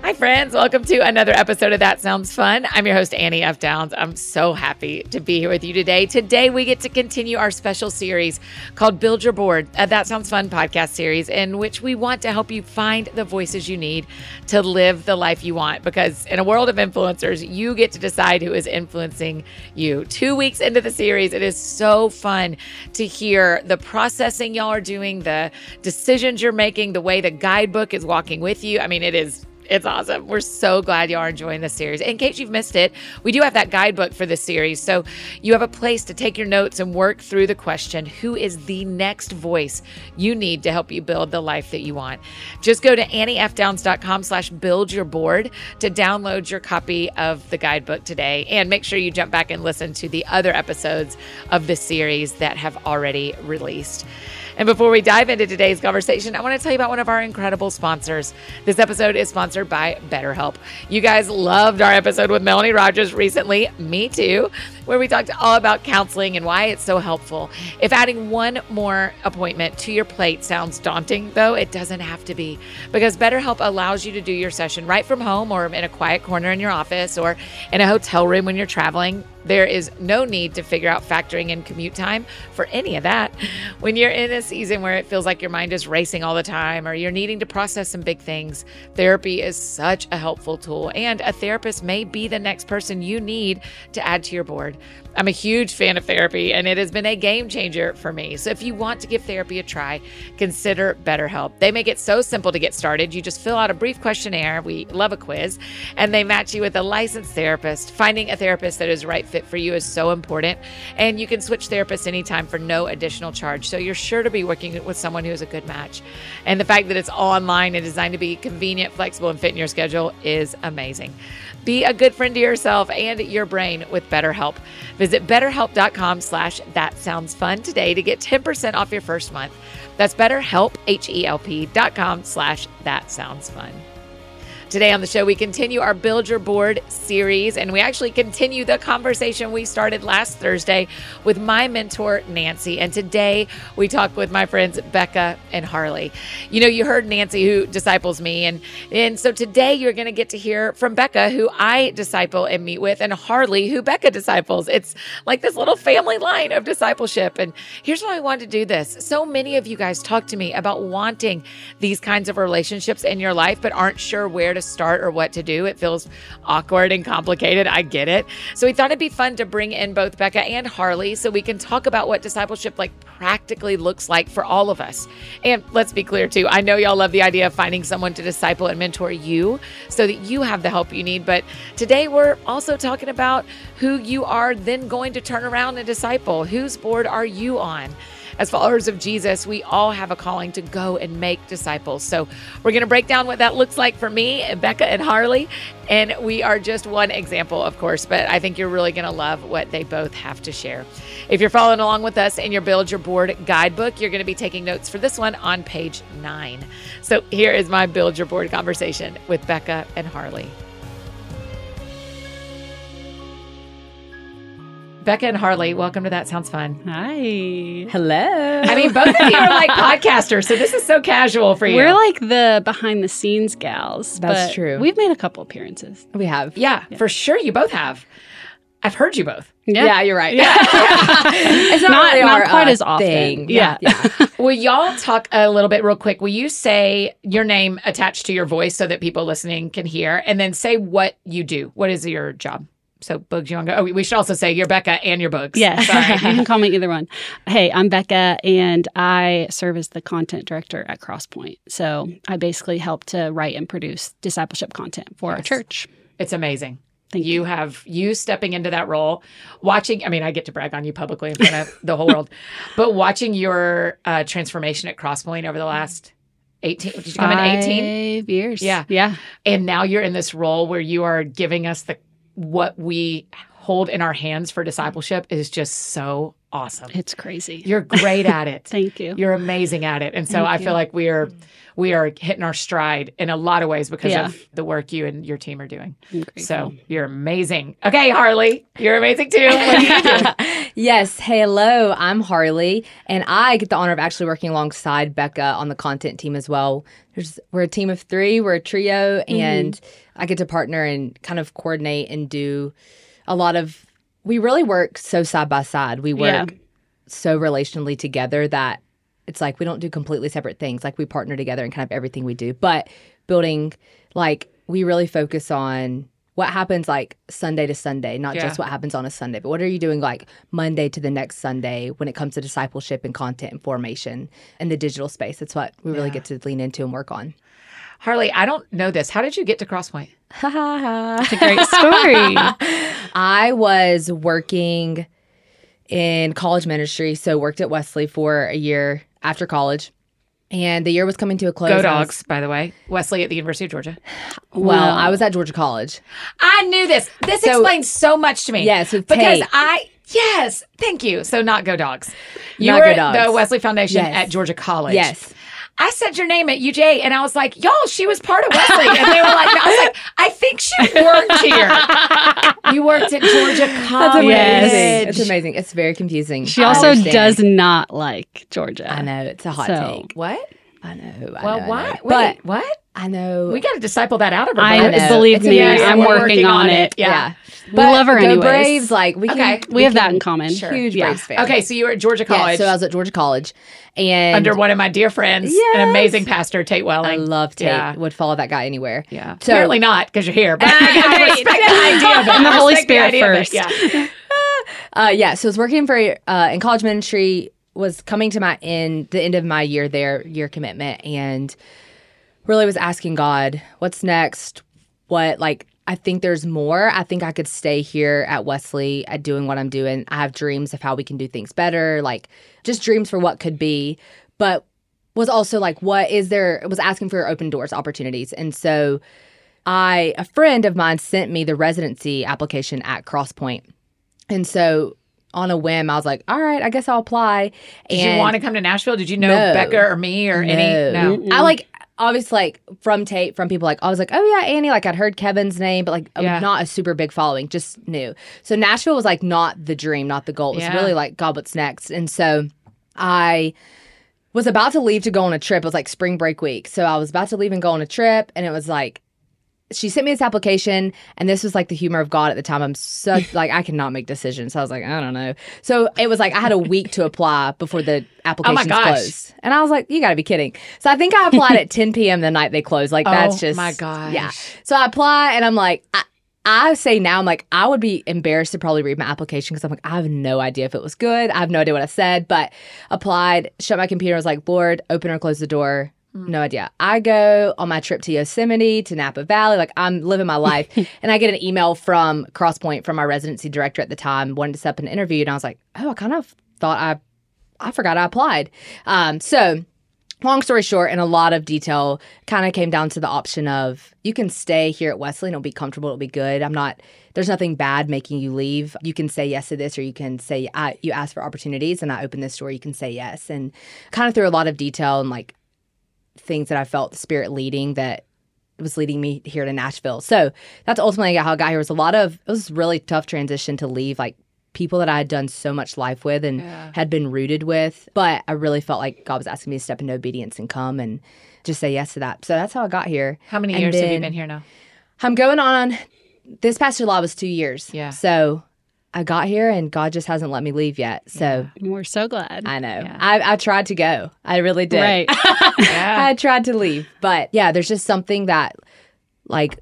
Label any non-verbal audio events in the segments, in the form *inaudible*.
Hi, friends. Welcome to another episode of That Sounds Fun. I'm your host, Annie F. Downs. I'm so happy to be here with you today. Today, we get to continue our special series called Build Your Board, a That Sounds Fun podcast series, in which we want to help you find the voices you need to live the life you want. Because in a world of influencers, you get to decide who is influencing you. Two weeks into the series, it is so fun to hear the processing y'all are doing, the decisions you're making, the way the guidebook is walking with you. I mean, it is it's awesome. We're so glad you are enjoying this series. In case you've missed it, we do have that guidebook for this series. So you have a place to take your notes and work through the question who is the next voice you need to help you build the life that you want? Just go to anniefdowns.com slash build your board to download your copy of the guidebook today. And make sure you jump back and listen to the other episodes of this series that have already released. And before we dive into today's conversation, I want to tell you about one of our incredible sponsors. This episode is sponsored by BetterHelp. You guys loved our episode with Melanie Rogers recently, me too, where we talked all about counseling and why it's so helpful. If adding one more appointment to your plate sounds daunting, though, it doesn't have to be because BetterHelp allows you to do your session right from home or in a quiet corner in your office or in a hotel room when you're traveling. There is no need to figure out factoring in commute time for any of that. When you're in a season where it feels like your mind is racing all the time or you're needing to process some big things, therapy is such a helpful tool. And a therapist may be the next person you need to add to your board. I'm a huge fan of therapy and it has been a game changer for me. So if you want to give therapy a try, consider BetterHelp. They make it so simple to get started. You just fill out a brief questionnaire. We love a quiz and they match you with a licensed therapist. Finding a therapist that is right fit for you is so important. And you can switch therapists anytime for no additional charge. So you're sure to be working with someone who is a good match. And the fact that it's online and designed to be convenient, flexible, and fit in your schedule is amazing. Be a good friend to yourself and your brain with BetterHelp. Visit betterhelp.com slash that sounds fun today to get 10% off your first month. That's betterhelp, H-E-L-P dot com slash that sounds fun. Today on the show, we continue our Build Your Board series, and we actually continue the conversation we started last Thursday with my mentor, Nancy. And today we talk with my friends, Becca and Harley. You know, you heard Nancy, who disciples me. And, and so today you're going to get to hear from Becca, who I disciple and meet with, and Harley, who Becca disciples. It's like this little family line of discipleship. And here's why I wanted to do this. So many of you guys talk to me about wanting these kinds of relationships in your life, but aren't sure where to start or what to do. It feels awkward and complicated. I get it. So we thought it'd be fun to bring in both Becca and Harley so we can talk about what discipleship like practically looks like for all of us. And let's be clear too. I know y'all love the idea of finding someone to disciple and mentor you so that you have the help you need, but today we're also talking about who you are then going to turn around and disciple. Whose board are you on? As followers of Jesus, we all have a calling to go and make disciples. So we're going to break down what that looks like for me, Becca, and Harley. And we are just one example, of course, but I think you're really going to love what they both have to share. If you're following along with us in your Build Your Board guidebook, you're going to be taking notes for this one on page nine. So here is my Build Your Board conversation with Becca and Harley. Becca and Harley, welcome to That Sounds Fun. Hi. Hello. I mean, both of you are like *laughs* podcasters, so this is so casual for you. We're like the behind the scenes gals. That's but true. We've made a couple appearances. we have. yeah, for sure. You both have. I've heard you both. Yeah, you're right. Yeah. *laughs* *laughs* it's not, Not- really not our, quite uh, as often. Thing. Yeah. yeah. Will y'all talk a little bit real quick? Will you say your name attached to your voice so that people listening can hear, and then say what you do? What is your job? So, Bugs, you want to go? Oh, we should also say you're Becca and your Bugs. Yes. Sorry. *laughs* you can call me either one. Hey, I'm Becca, and I serve as the content director at Crosspoint. So I basically help to write and produce discipleship content for our church. It's amazing. Thank you have you stepping into that role, watching. I mean, I get to brag on you publicly in front of the whole world, *laughs* but watching your uh, transformation at Crosspoint over the last eighteen. Did you come in eighteen? Five years. Yeah. Yeah. And now you're in this role where you are giving us the what we hold in our hands for discipleship is just so awesome. It's crazy. You're great at it. *laughs* Thank you. You're amazing at it. And so Thank I you. feel like we are we are hitting our stride in a lot of ways because Yeah. of the work you and your team are doing. I'm. So you're amazing. Okay, Harley, you're amazing too. What do you do? *laughs* yes. Hello. I'm Harley, and I get the honor of actually working alongside Becca on the content team as well. There's, we're a team of three. We're a trio, mm-hmm. and I get to partner and kind of coordinate and do a lot of. We really work so side by side. We work Yeah. so relationally together that it's like we don't do completely separate things. Like we partner together in kind of everything we do. But building, like, we really focus on what happens like Sunday to Sunday, not Yeah. just what happens on a Sunday, but what are you doing like Monday to the next Sunday when it comes to discipleship and content and formation in the digital space? That's what we really Yeah. get to lean into and work on. Harley, I don't know this. How did you get to Crosspoint? *laughs* Ha ha ha. It's a great story. *laughs* I was working in college ministry, so worked at Wesley for a year after college. And the year was coming to a close. Go I was- Dogs, by the way. Wesley at the University of Georgia. well, Wow. I was at Georgia College. I knew this. This So- explains so much to me. Yes, because. I yes, thank you. So not Go Dogs. You Not were Go at the Wesley Foundation Yes. at Georgia College. Yes. I said your name at UJ and I was like, y'all, she was part of Wesley. And they were like, no. I was like, I think she worked here. *laughs* you worked at Georgia College. Yes. It's amazing. It's very confusing. She also does not like Georgia. I know it's a hot So- take. What? I know. I Well, know, I why? know. Wait, But what? I know. We got to disciple that out of her. I know. believe It's me. amazing. I'm we're working, on it. Yeah. We love her Go anyways. Braves. Like we can. Okay. We have that in common. Sure. Huge Yeah. Braves fan. Okay, so you were at Georgia Yeah. College So I was at Georgia College, and under one of my dear friends, an amazing pastor, Tate Welling. I love Tate. Yeah. Would follow that guy anywhere. Yeah. So- Apparently not because you're here. But *laughs* I, I respect the idea of it. *laughs* And the Holy Spirit idea of it, first. Yeah. *laughs* Uh, yeah, so I was working for uh, in college ministry. Was coming to my end, the end of my year there, year commitment, and really was asking God, "What's next? What like?" I think there's more. I think I could stay here at Wesley at doing what I'm doing. I have dreams of how we can do things better, like just dreams for what could be. But was also like, what is there? Was asking for open doors opportunities, and so I a friend of mine sent me the residency application at Crosspoint. And so on a whim, I was like, all right, I guess I'll apply. Did and you want to come to Nashville? Did you know No. Becca or me or any? No. No. I like obviously like from Tate, from people like I was like, oh yeah, Annie. Like I'd heard Kevin's name, but like Yeah. not a super big following, just knew. So Nashville was like not the dream, not the goal. It was Yeah. really like God, what's next? And so I was about to leave to go on a trip. It was like spring break week. So I was about to leave and go on a trip, and it was like she sent me this application, and this was like the humor of God at the time. I'm such *laughs* like I cannot make decisions. So I was like, I don't know. So it was like I had a week to apply before the oh applications gosh. closed, and I was like, you got to be kidding. So I think I applied at *laughs* 10 p.m. the night they closed. Like that's Oh, just my god yeah. So I apply, and I'm like. I, I say now, I'm like, I would be embarrassed to probably read my application because I'm like, I have no idea if it was good. I have no idea what I said, but applied, shut my computer, I was like, Lord, open or close the door. No idea. I go on my trip to Yosemite, to Napa Valley. Like I'm living my life. *laughs* and I get an email from Crosspoint from my residency director at the time, wanted to set up an interview. And I was like, oh, I kind of thought I I forgot I applied. Um, so long story short, in a lot of detail, kind of came down to the option of you can stay here at Wesley and it'll be comfortable, it'll be good. I'm not there's nothing bad making you leave. You can say yes to this, or you can say I, you ask for opportunities, and I open this door. You can say yes, and kind of through a lot of detail and like things that I felt the spirit leading that was leading me here to Nashville. So that's ultimately how I got here. It was a lot of it was a really tough transition to leave like people that I had done so much life with and Yeah. had been rooted with. But I really felt like God was asking me to step into obedience and come and just say yes to that. So that's how I got here. How many And years have you been here now? I'm going on. This past July was two years. Yeah. So I got here and God just hasn't let me leave yet. So We're so glad. I know. Yeah. I, I tried to go. I really did. Right. *laughs* Yeah. I tried to leave. But yeah, there's just something that like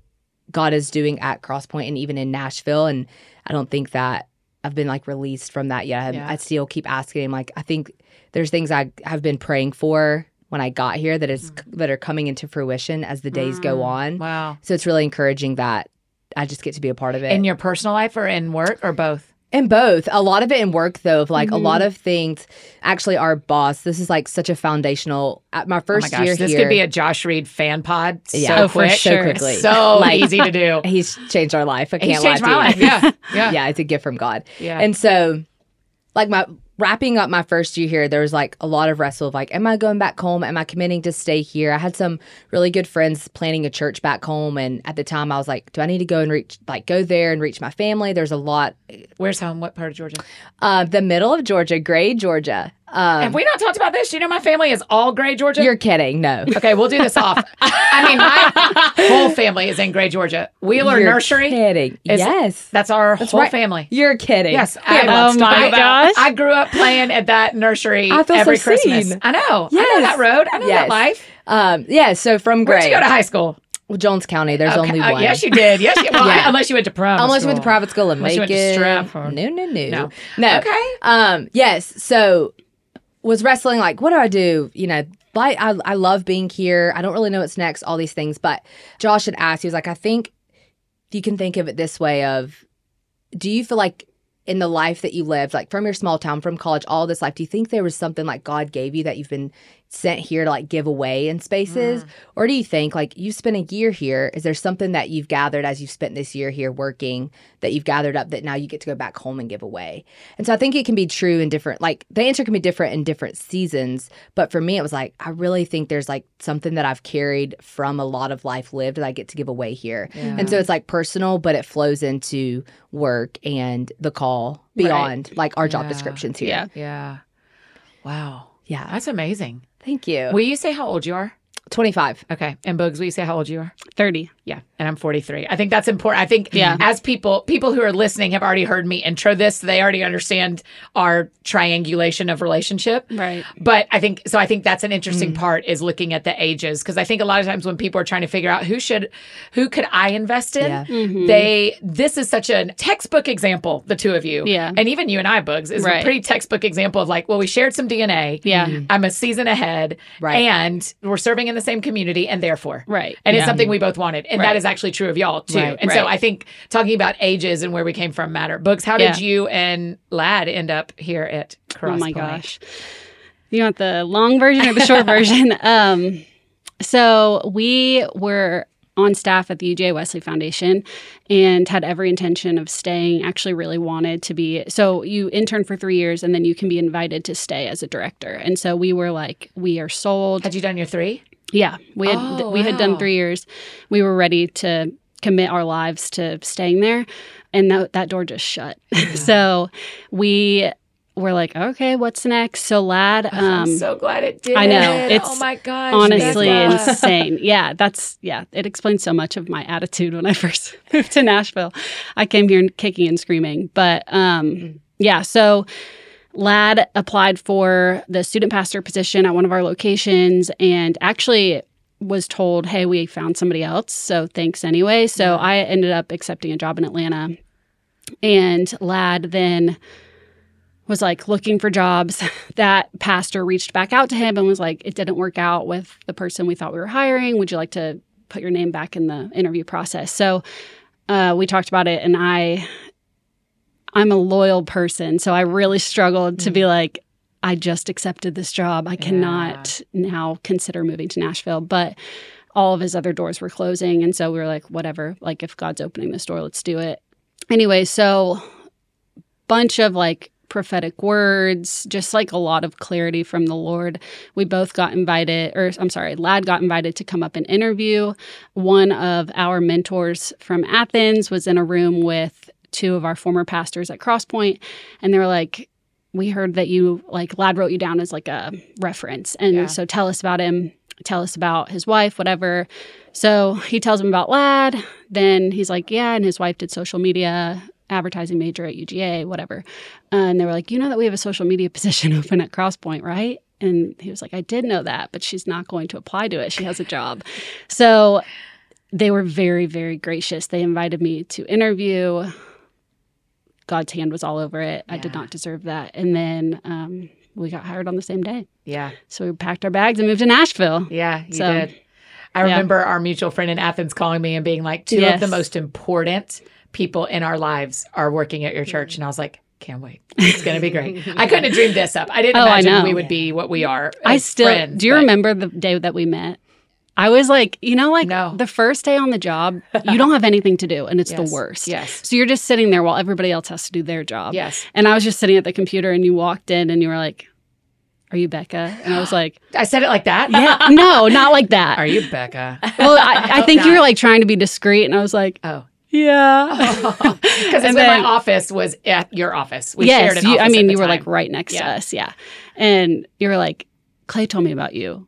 God is doing at Crosspoint and even in Nashville. And I don't think that I've been like released from that yet. I, Yeah. I still keep asking him. Like, I think there's things I have been praying for when I got here that is mm. that are coming into fruition as the days go mm. on. wow. So it's really encouraging that I just get to be a part of it. In your personal life or in work or both? In both. A lot of it in work, though, of like a lot Mm-hmm. of things. Actually, our boss, this is like such a foundational. At my Oh first my gosh, year this here, could be a Josh Reed fan pod. Yeah. so Oh, for quick, sure. so quickly. so *laughs* Like- easy to do. *laughs* he's changed our life. I can't He's changed lie my to you. life. Yeah, *laughs* yeah, yeah, it's a gift from God. Yeah. And so, like my wrapping up my first year here, there was like a lot of wrestle of like, am I going back home? Am I committing to stay here? I had some really good friends planning a church back home, and at the time I was like, do I need to go and reach like go there and reach my family? There's a lot. Where's home? What part of Georgia? Uh, the middle of Georgia, Gray, Georgia. Um, Have we not talked about this? You know, my family is all Gray, Georgia. you're kidding? No. okay, we'll do this off. I mean, my *laughs* whole family is in Gray, Georgia. Wheeler You're Nursery. Kidding? is- yes. That's our whole right. family. You're kidding. Yes, I, lots Oh to my talk about. gosh. I grew up playing at that nursery I feel so every Christmas. seen. I know. I know that road. I know that life. Um, yeah. So from Where'd Gray, you go to high school? well, Jones County. There's Okay. only Uh, one. yes, you did. Yes, you, well, *laughs* Yeah. unless you went to private Unless you went to school. private school in Unless you went to Macon. Stratford. No, no, no, No. no. Okay. Um. Yes. So was wrestling like what do I do? You know, like I I love being here. I don't really know what's next. All these things, but Josh had asked. He was like, I think you can think of it this way: of do you feel like in the life that you lived, like from your small town, from college, all this life, do you think there was something like God gave you that you've been sent here to like give away in spaces? Mm. Or do you think like you spent a year here? Is there something that you've gathered as you've spent this year here working that you've gathered up that now you get to go back home and give away? And so I think it can be true in different, like the answer can be different in different seasons. But for me, it was like, I really think there's like something that I've carried from a lot of life lived that I get to give away here. And so it's like personal, but it flows into work and the call beyond like our job Yeah. descriptions here. Yeah. Yeah. Wow. Yeah. That's amazing. Thank you. Will you say how old you are? 25. Okay. And Bugs, will you say how old you are? 30. Yeah, and I'm 43. I think that's important. I think Yeah. as people people who are listening have already heard me intro this, they already understand our triangulation of relationship. Right. But I think so I think that's an interesting Mm. part is looking at the ages because I think a lot of times when people are trying to figure out who should who could I invest in, Yeah. Mm-hmm. they this is such a textbook example, the two of you. Yeah. And even you and I, Bugs, is a pretty textbook example of like, well, we shared some DNA. Yeah. I'm a season ahead. Right. And we're serving in the same community and therefore. Right. And it's something we both wanted. And that Right. is actually true of y'all too. Right, and so. I think talking about ages and where we came from matter. Bugs, how did Yeah. you and Lad end up here at Cross Oh my Point? gosh. You want the long version or the short *laughs* version? Um, so we were on staff at the UJ Wesley Foundation and had every intention of staying. Actually, really wanted to be. So you intern for three years and then you can be invited to stay as a director. And so we were like, we are sold. Had you done your three? Yeah, we had Oh, we had done three years. We were ready to commit our lives to staying there, and that that door just shut. *laughs* so we were like, okay, what's next? So lad, *laughs* um, I'm so glad it did. I know. It's oh my gosh. honestly insane. Yeah, that's yeah. It explains so much of my attitude when I *laughs* first moved to Nashville. I came here kicking and screaming, but um, yeah. So Lad applied for the student pastor position at one of our locations, and actually was told, "Hey, we found somebody else, so thanks anyway." So I ended up accepting a job in Atlanta, and Lad then was like looking for jobs. *laughs* That pastor reached back out to him and was like, It didn't work out with the person we thought we were hiring. Would you like to put your name back in the interview process? So uh, we talked about it, and I, I'm a loyal person. So I really struggled to be mm. like, I just accepted this job. I cannot now consider moving to Nashville. But all of his other doors were closing. And so we were like, whatever, like if God's opening this door, let's do it. Anyway, so bunch of like prophetic words, just like a lot of clarity from the Lord. We both got invited, or I'm sorry, Lad got invited to come up and interview. One of our mentors from Athens was in a room with two of our former pastors at Crosspoint, and they were like, "We heard that you like Lad wrote you down as like a reference, and Yeah. so tell us about him. Tell us about his wife, whatever." So he tells him about Lad. Then he's like, "Yeah," and his wife did social media advertising major at UGA, whatever. Uh, and they were like, "You know that we have a social media *laughs* position open at Crosspoint, right?" And he was like, "I did know that, but she's not going to apply to it. She has a job." So they were very, very gracious. They invited me to interview. God's hand was all over it. I did not deserve that. And then um, we got hired on the same day. Yeah. So we packed our bags and moved to Nashville. Yeah, you So, did. I yeah. remember our mutual friend in Athens calling me and being like, two of the most important people in our lives are working at your church. And I was like, can't wait. It's going to be great. I couldn't have dreamed this up. I didn't *laughs* Oh, I imagine know. we would be what we are. I still friends, do you but- remember the day that we met? I was like, you know, like No. the first day on the job, *laughs* you don't have anything to do and it's Yes. the worst. Yes. So you're just sitting there while everybody else has to do their job. Yes. And I was just sitting at the computer and you walked in and you were like, Are you Becca? And I was like, *gasps* I said it like that. Yeah, no, *laughs* not like that. Are you Becca? Well, I, I think you were like trying to be discreet, and I was like, Oh. yeah. *laughs* Because it's And when then- my office was at your office. We shared yes, an you, I mean, you were like right next to us, yeah. And you were like, Clay told me about you.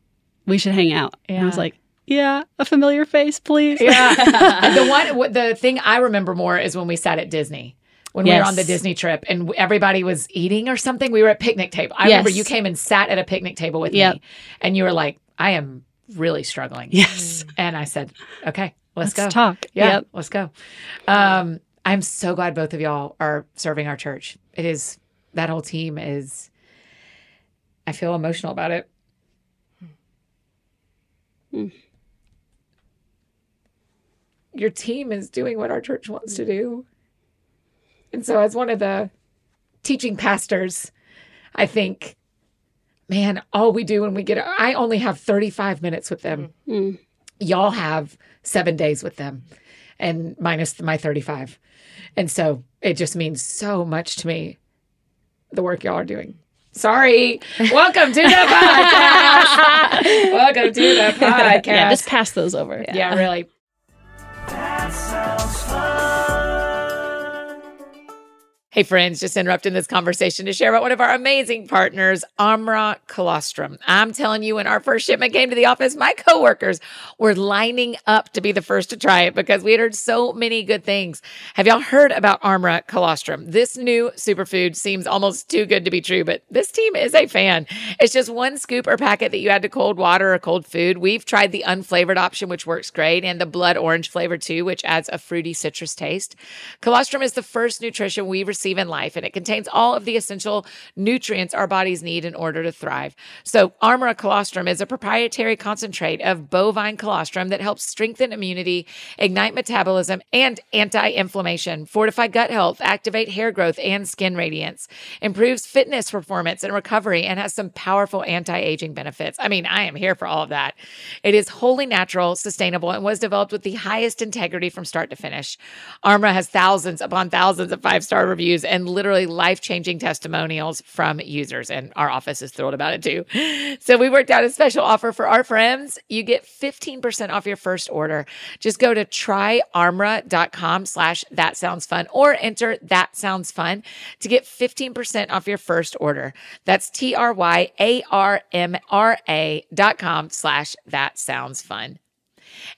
We should hang out. And I was like, yeah, a familiar face, please. Yeah. *laughs* the one, the thing I remember more is when we sat at Disney. When we were on the Disney trip and everybody was eating or something, we were at picnic table. I remember you came and sat at a picnic table with Yep. me, and you were like, "I am really struggling." Yes. And I said, "Okay, let's, Let's go. talk. Yeah, Yep. let's go." Um, I'm so glad both of y'all are serving our church. It is that whole team is. I feel emotional about it. Hmm. Your team is doing what our church wants to do. And so, as one of the teaching pastors, I think, man, all we do when we get, I only have 35 minutes with them. Mm. Y'all have seven days with them and minus my 35. And so it just means so much to me, the work y'all are doing. Sorry. Welcome to the *laughs* podcast. Welcome to the podcast. Yeah, just pass those over. yeah, really. Hey, friends, just interrupting this conversation to share about one of our amazing partners, Armra Colostrum. I'm telling you, when our first shipment came to the office, my coworkers were lining up to be the first to try it because we had heard so many good things. Have y'all heard about Armra Colostrum? This new superfood seems almost too good to be true, but this team is a fan. It's just one scoop or packet that you add to cold water or cold food. We've tried the unflavored option, which works great, and the blood orange flavor too, which adds a fruity citrus taste. Colostrum is the first nutrition we receive in life, and it contains all of the essential nutrients our bodies need in order to thrive. So, Armra Colostrum is a proprietary concentrate of bovine colostrum that helps strengthen immunity, ignite metabolism, and anti inflammation, fortify gut health, activate hair growth and skin radiance, improves fitness performance and recovery, and has some powerful anti aging benefits. I mean, I am here for all of that. It is wholly natural, sustainable, and was developed with the highest integrity from start to finish. Armra has thousands upon thousands of five star reviews and literally life changing testimonials from users. And our office is thrilled about it too. So we worked out a special offer for our friends. You get 15% off your first order. Just go to tryarmra.com slash that sounds fun or enter that sounds fun to get 15% off your first order. That's T R Y A R M R A dot com slash that sounds fun.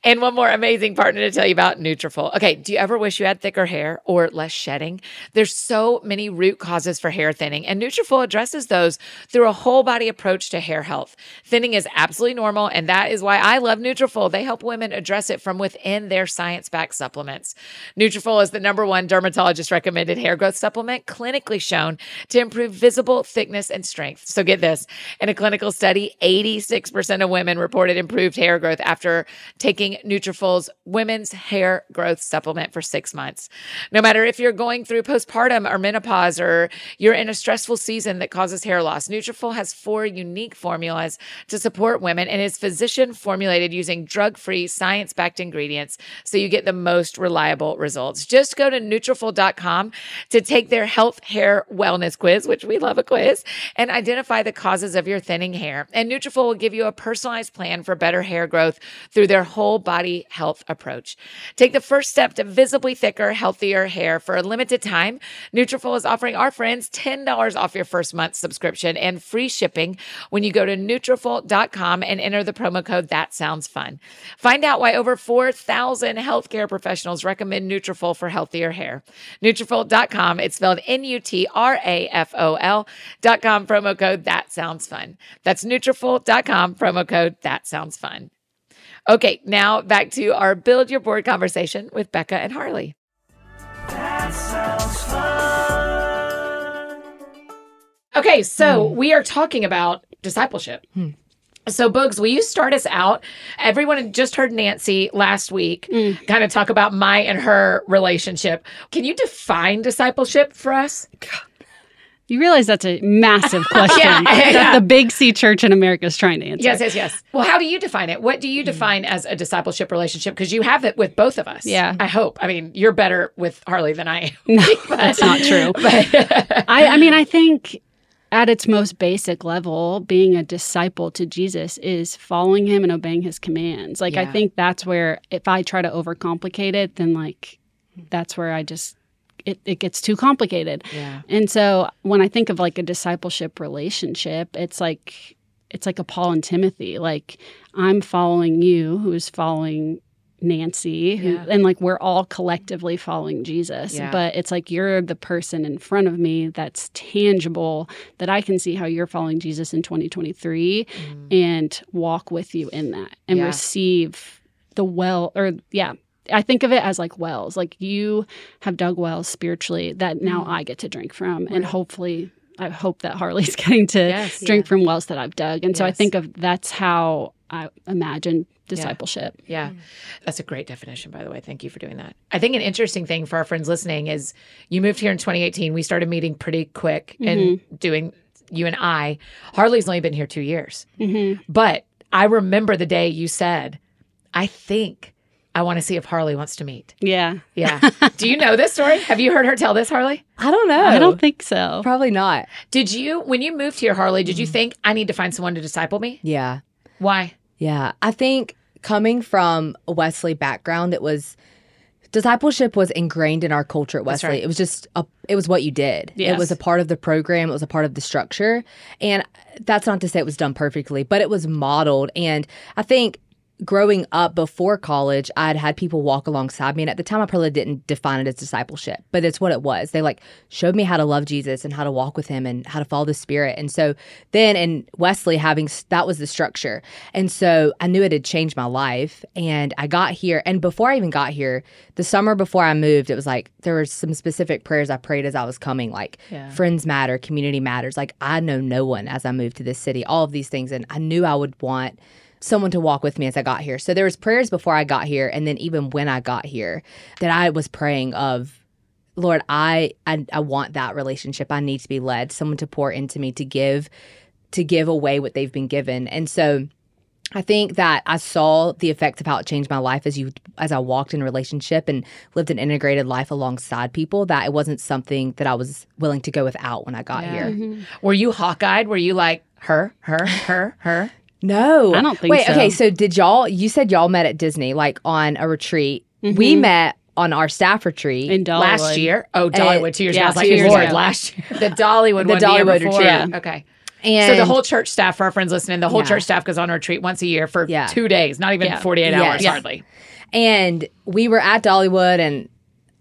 And one more amazing partner to tell you about, Nutrafol. Okay, do you ever wish you had thicker hair or less shedding? There's so many root causes for hair thinning, and Nutrafol addresses those through a whole body approach to hair health. Thinning is absolutely normal, and that is why I love Nutrafol. They help women address it from within their science-backed supplements. Nutrafol is the number one dermatologist recommended hair growth supplement, clinically shown to improve visible thickness and strength. So get this: in a clinical study, 86% of women reported improved hair growth after taking Nutrafol's women's hair growth supplement for six months. No matter if you're going through postpartum or menopause or you're in a stressful season that causes hair loss, Nutrafol has four unique formulas to support women and is physician formulated using drug-free, science-backed ingredients so you get the most reliable results. Just go to Nutrafol.com to take their health, hair, wellness quiz, which we love a quiz, and identify the causes of your thinning hair. And Nutrafol will give you a personalized plan for better hair growth through their whole whole body health approach. Take the first step to visibly thicker, healthier hair for a limited time. Nutrafol is offering our friends $10 off your first month subscription and free shipping when you go to Nutrafol.com and enter the promo code That Sounds Fun. Find out why over 4,000 healthcare professionals recommend Nutrafol for healthier hair. Nutrafol.com. It's spelled N-U-T-R-A-F-O-L dot com. Promo code That Sounds Fun. That's Nutrafol.com. Promo code That Sounds Fun. Okay, now back to our build your board conversation with Becca and Harley. Okay, so hmm. we are talking about discipleship. Hmm. So, Bugs, will you start us out? Everyone had just heard Nancy last week hmm. kind of talk about my and her relationship. Can you define discipleship for us? You realize that's a massive *laughs* question Yeah, *laughs* that yeah. the Big C Church in America is trying to answer. Yes, yes, yes. Well, how do you define it? What do you hmm. define as a discipleship relationship? Because you have it with both of us. Yeah. I hope. I mean, you're better with Harley than I am. *laughs* No, that's not true. But- I, I mean, I think at its most basic level, being a disciple to Jesus is following him and obeying his commands. Like, I think that's where if I try to overcomplicate it, then like that's where I just it, it gets too complicated. yeah. And so when I think of like a discipleship relationship, it's like it's like a Paul and Timothy. Like I'm following you, who is following Nancy, who, Yeah. and like we're all collectively following Jesus. Yeah. But it's like you're the person in front of me that's tangible that I can see how you're following Jesus in 2023 mm. and walk with you in that and Yeah. receive the well or yeah I think of it as like wells. Like you have dug wells spiritually that now I get to drink from. And hopefully, I hope that Harley's *laughs* getting to Yes. drink from wells that I've dug. And so I think of that's how I imagine discipleship. Yeah. That's a great definition, by the way. Thank you for doing that. I think an interesting thing for our friends listening is you moved here in 2018. We started meeting pretty quick and doing you and I. Harley's only been here two years. Mm-hmm. But I remember the day you said, I think I want to see if Harley wants to meet. Yeah. Yeah. *laughs* Do you know this story? Have you heard her tell this, Harley? I don't know. I don't think so. Probably not. Did you, when you moved here, Harley, did you mm-hmm. think I need to find someone to disciple me? Yeah. Why? Yeah. I think coming from a Wesley background, it was discipleship was ingrained in our culture at Wesley. right. It was just a, it was what you did. It was a part of the program, it was a part of the structure. And that's not to say it was done perfectly, but it was modeled and I think growing up before college, I'd had people walk alongside me. And at the time, I probably didn't define it as discipleship, but it's what it was. They like showed me how to love Jesus and how to walk with him and how to follow the Spirit. And so then in Wesley, having that was the structure. And so I knew it had changed my life. And I got here. And before I even got here, the summer before I moved, it was like there were some specific prayers I prayed as I was coming, like Yeah. friends matter, community matters. Like I know no one as I moved to this city, all of these things. And I knew I would want someone to walk with me as I got here. So there was prayers before I got here and then even when I got here that I was praying of Lord, I, I I want that relationship. I need to be led, someone to pour into me to give to give away what they've been given. And so I think that I saw the effects of how it changed my life as you as I walked in relationship and lived an integrated life alongside people that it wasn't something that I was willing to go without when I got Yeah. here. Were you hawk-eyed? Were you like her, her, her, her? No. I don't think Wait, so. okay, so did y'all you said y'all met at Disney like on a retreat. We mm-hmm. met on our staff retreat. In Dollywood. last year? Oh, uh, Dollywood, two years yeah, ago. I like, two years Lord, ago. last year. The Dollywood *laughs* The one the year Dollywood before. retreat. Okay. and so the whole church staff, for our friends listening, the whole Yeah. church staff goes on a retreat once a year for Yeah. two days, not even Yeah. 48 Yes. hours Yes. hardly. and we were at Dollywood and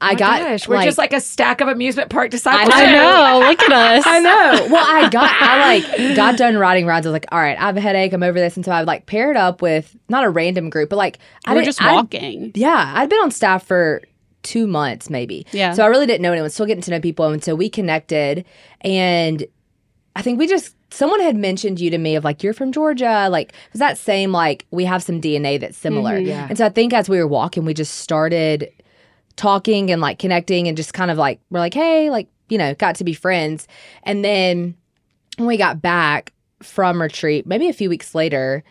I Oh got gosh, we're just like a stack of amusement park disciples. I know. *laughs* Look at us. I know. Well, I got I like got done riding rides. I was like, all right, I have a headache. I'm over this, and so I like paired up with not a random group, but like I We're didn't- just I- walking. yeah, I'd been on staff for two months maybe. Yeah. So I really didn't know anyone. Still getting to know people, and so we connected, and I think we just someone had mentioned you to me of like you're from Georgia. Like it was that same like we have some DNA that's similar. Mm-hmm. Yeah. And so I think as we were walking, we just started talking and like connecting and just kind of like we're like hey like you know got to be friends. And then when we got back from retreat maybe a few weeks later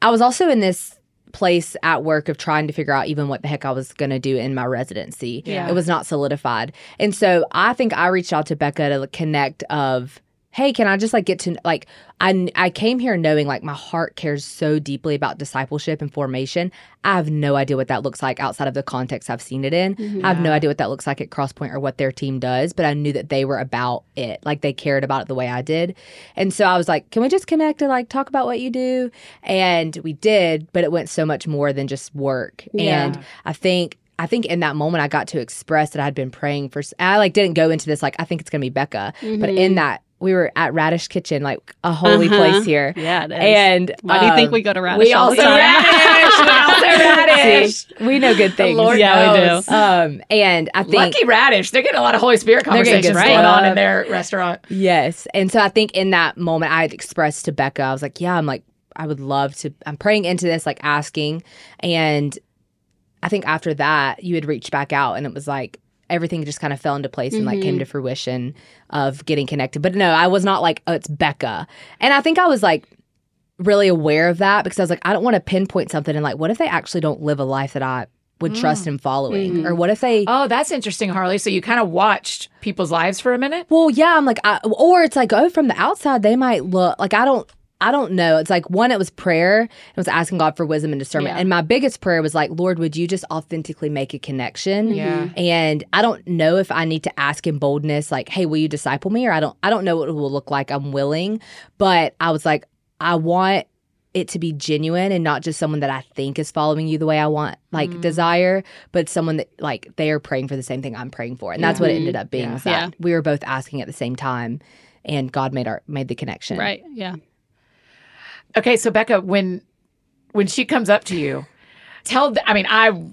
i was also in this place at work of trying to figure out even what the heck i was going to do in my residency. Yeah. it was not solidified. And so i think i reached out to becca to connect of hey, can I just like get to like I I came here knowing like my heart cares so deeply about discipleship and formation. I have no idea what that looks like outside of the context I've seen it in. Mm-hmm. I have no idea what that looks like at Crosspoint or what their team does, but I knew that they were about it. Like they cared about it the way I did. And so I was like, can we just connect and like talk about what you do? And we did, but it went so much more than just work. Yeah. And I think I think in that moment I got to express that I'd been praying for. I like didn't go into this like I think it's gonna be Becca, but in mm-hmm. that we were at Radish Kitchen, like a holy Uh-huh. place here. Yeah, it is. And Why do you think um, we go to Radish We all also the time? radish. We also *laughs* radish. See, we know good things. Lord Yeah, we knows. do. Um, and I think Lucky Radish. They're getting a lot of Holy Spirit conversations good going on in their restaurant. Yes. And so I think in that moment, I expressed to Becca, I was like, yeah, I'm like, I would love to, I'm praying into this, like asking. And I think after that, you had reached back out and it was like, everything just kind of fell into place and like came to mm-hmm. fruition of getting connected. But no, I was not like, oh, it's Becca. And I think I was like, really aware of that because I was like, I don't want to pinpoint something and like, what if they actually don't live a life that I would trust mm. in following? Mm-hmm. Or what if they, Oh, that's interesting, Harley. So you kind of watched people's lives for a minute? Well, yeah, I'm like, I, or it's like, oh, from the outside, they might look like I don't. I don't know. It's like one, it was prayer. It was asking God for wisdom and discernment. Yeah. And my biggest prayer was like, Lord, would you just authentically make a connection? Yeah. And I don't know if I need to ask in boldness, like, hey, will you disciple me? Or I don't I don't know what it will look like. I'm willing. But I was like, I want it to be genuine and not just someone that I think is following you the way I want, like mm. desire, but someone that like they are praying for the same thing I'm praying for. And that's what it ended up being. Yeah. that we were both asking at the same time and God made our made the connection. Right. Yeah. Okay, so Becca, when when she comes up to you, tell. I mean, I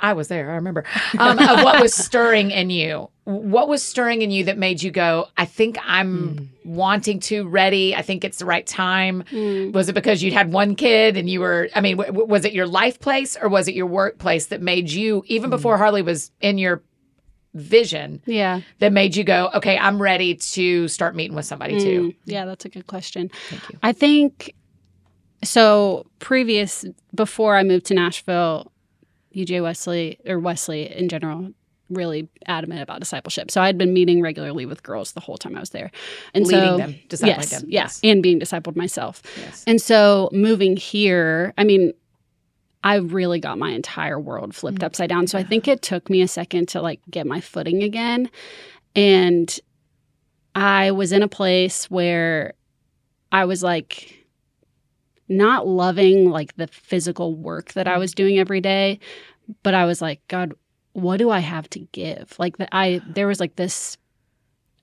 I was there. I remember um, of what was *laughs* stirring in you. What was stirring in you that made you go? I think I'm wanting to ready. I think it's the right time. Was it because you'd had one kid and you were? I mean, w- was it your life place or was it your workplace that made you even before Harley was in your vision Yeah. that made you go? Okay, I'm ready to start meeting with somebody too. Mm, yeah, that's a good question. Thank you. I think so. Previous, before I moved to Nashville, UJ Wesley or Wesley in general, really adamant about discipleship. So I had been meeting regularly with girls the whole time I was there, and Leading so them, discipling yes, them. yeah, Yes. and being discipled myself. Yes. And so moving here, I mean, I really got my entire world flipped mm. upside down. So I think it took me a second to like get my footing again. And I was in a place where I was like not loving like the physical work that I was mm-hmm. doing every day, but I was like, God, what do I have to give? Like that I there was like this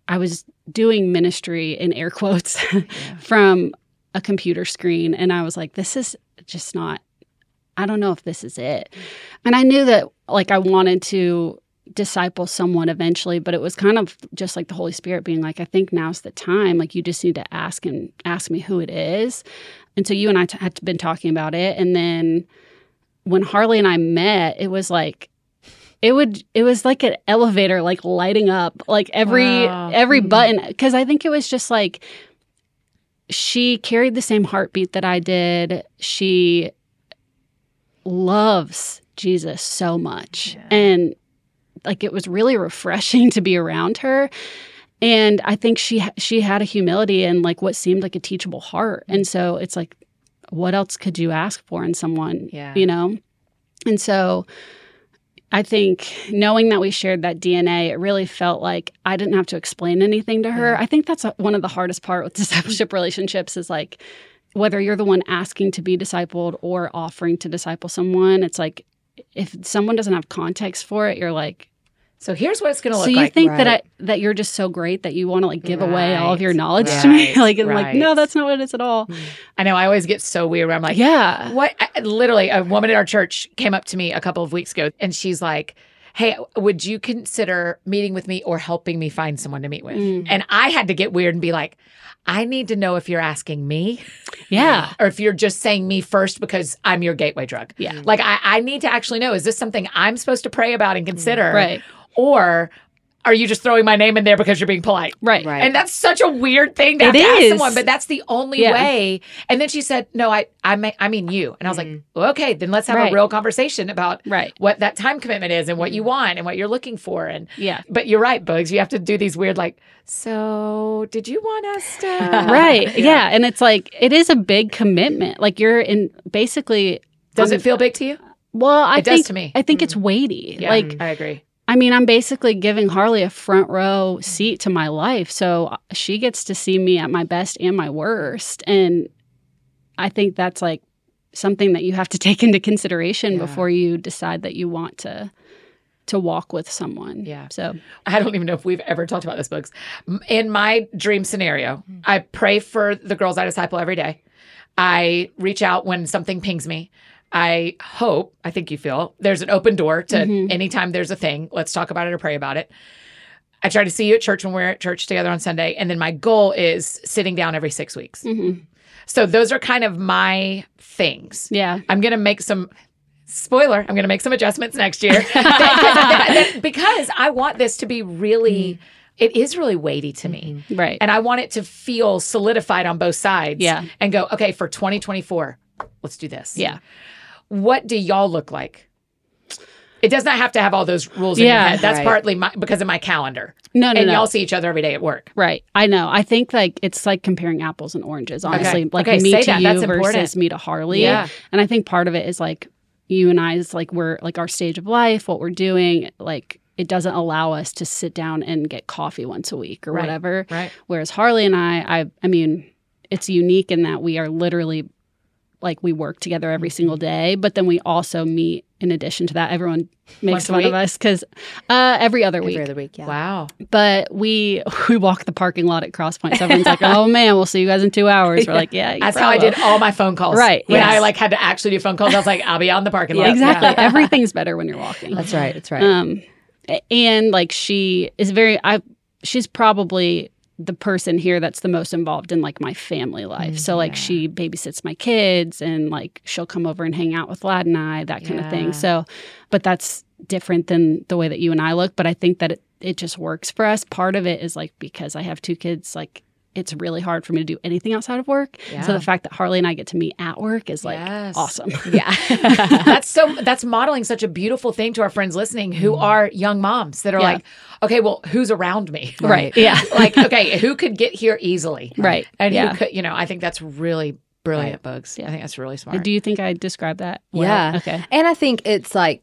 I was doing ministry in air quotes *laughs* from a computer screen and I was like this is just not I don't know if this is it. And I knew that like I wanted to disciple someone eventually, but it was kind of just like the Holy Spirit being like, I think now's the time. Like you just need to ask and ask me who it is. And so you and I t- had been talking about it. And then when Harley and I met, it was like it would it was like an elevator like lighting up like every Wow. every hmm. button because I think it was just like she carried the same heartbeat that I did. She loves Jesus so much. And like it was really refreshing *laughs* to be around her. And I think she she had a humility and like what seemed like a teachable heart. And so it's like what else could you ask for in someone, Yeah. you know? And so I think knowing that we shared that DNA, it really felt like I didn't have to explain anything to her. I think that's one of the hardest part with *laughs* discipleship relationships is like whether you're the one asking to be discipled or offering to disciple someone, it's like if someone doesn't have context for it, you're like, So here's what it's going to look like. so you like. think that I that you're just so great that you want to like give away all of your Right, knowledge to me, *laughs* like and like no, that's not what it is at all. I know I always get so weird where I'm like, Yeah, What? I- Literally, a woman at our church came up to me a couple of weeks ago, and she's like, "Hey, would you consider meeting with me or helping me find someone to meet with?" Mm. And I had to get weird and be like, "I need to know if you're asking me yeah, *laughs* or if you're just saying me first because I'm your gateway drug. Yeah. Like I, I need to actually know: is this something I'm supposed to pray about and consider, right. Or are you just throwing my name in there because you're being polite? Right. Right. And that's such a weird thing to have to ask someone, but that's the only Yeah. way. And then she said, "No, I, I, may, I mean you." And I was like, mm-hmm. well, "Okay, then let's have Right. a real conversation about Right. what that time commitment is and what you mm-hmm. want and what you're looking for." And Yeah. but you're right, Bugs. You have to do these weird, like, so did you want us to? *laughs* *laughs* Right. Yeah. And it's like, it is a big commitment. Like you're in basically, Does I'm- it feel big to you? well, I It does think, to me. I think it's mm-hmm. weighty. Yeah, Like, I agree. I mean, I'm basically giving Harley a front row seat to my life. So uh, she gets to see me at my best and my worst. And I think that's like something that you have to *laughs* take into consideration Yeah. before you decide that you want to to walk with someone. Yeah. So I don't even know if we've ever talked about this, Bugs. In my dream scenario, I pray for the girls I disciple every day. I reach out when something pings me. I hope, I think you feel, there's an open door to Mhm. anytime there's a thing, let's talk about it or pray about it. I try to see you at church when we're at church together on Sunday. And then my goal is sitting down every six weeks. mhm. So those are kind of my things. yeah. I'm going to make some spoiler, I'm going to make some adjustments next year *laughs* because, because I want this to be really it is really weighty to me. Right. And I want it to feel solidified on both sides Yeah. and go, okay, for 2024, let's do this. yeah. What do y'all look like? It does not have to have all those rules in Yeah. your head. That's Right. partly my, because of my calendar. No, no, and no. y'all see each other every day at work. Right. I know. I think like it's like comparing apples and oranges, honestly. Like Okay, me to that. you That's versus important. me to Harley. Yeah. And I think part of it is like you and I is like we're like our stage of life, what we're doing, like it doesn't allow us to sit down and get coffee once a week or Right. whatever. Right. Whereas Harley and I, I I mean, it's unique in that we are literally like we work together every Mm-hmm. single day, but then we also meet in addition to that. Everyone makes Once fun of us because uh, every other week Every other week, yeah. Wow. but we *laughs* we walk the parking lot at Cross Point. So everyone's like, "Oh man, we'll see you guys in two hours." We're *laughs* like, "Yeah, That's how I did all my phone calls. Right, When yes. I like had to actually do phone calls, I was like, I'll be on the parking lot. exactly." Yeah. *laughs* Everything's better when you're walking. That's right. That's right. Um, and like she is very, I she's probably the person here that's the most involved in like my family life. so like yeah. she babysits my kids and like she'll come over and hang out with Lad and I, that kind of thing. So, but that's different than the way that you and I look. But I think that it, it just works for us. Part of it is like because I have two kids, like it's really hard for me to do anything outside of work. Yeah. So the fact that Harley and I get to meet at work is like Yes. awesome. *laughs* yeah. *laughs* that's so that's modeling such a beautiful thing to our friends listening who are young moms that are Mm-hmm. Yeah. like okay well who's around me *laughs* Right. Yeah. like okay who could get here easily Right. and yeah. who could you know i think that's really brilliant bugs Yeah. i think that's really smart Do you think I described that? well? Yeah. Okay. And I think it's like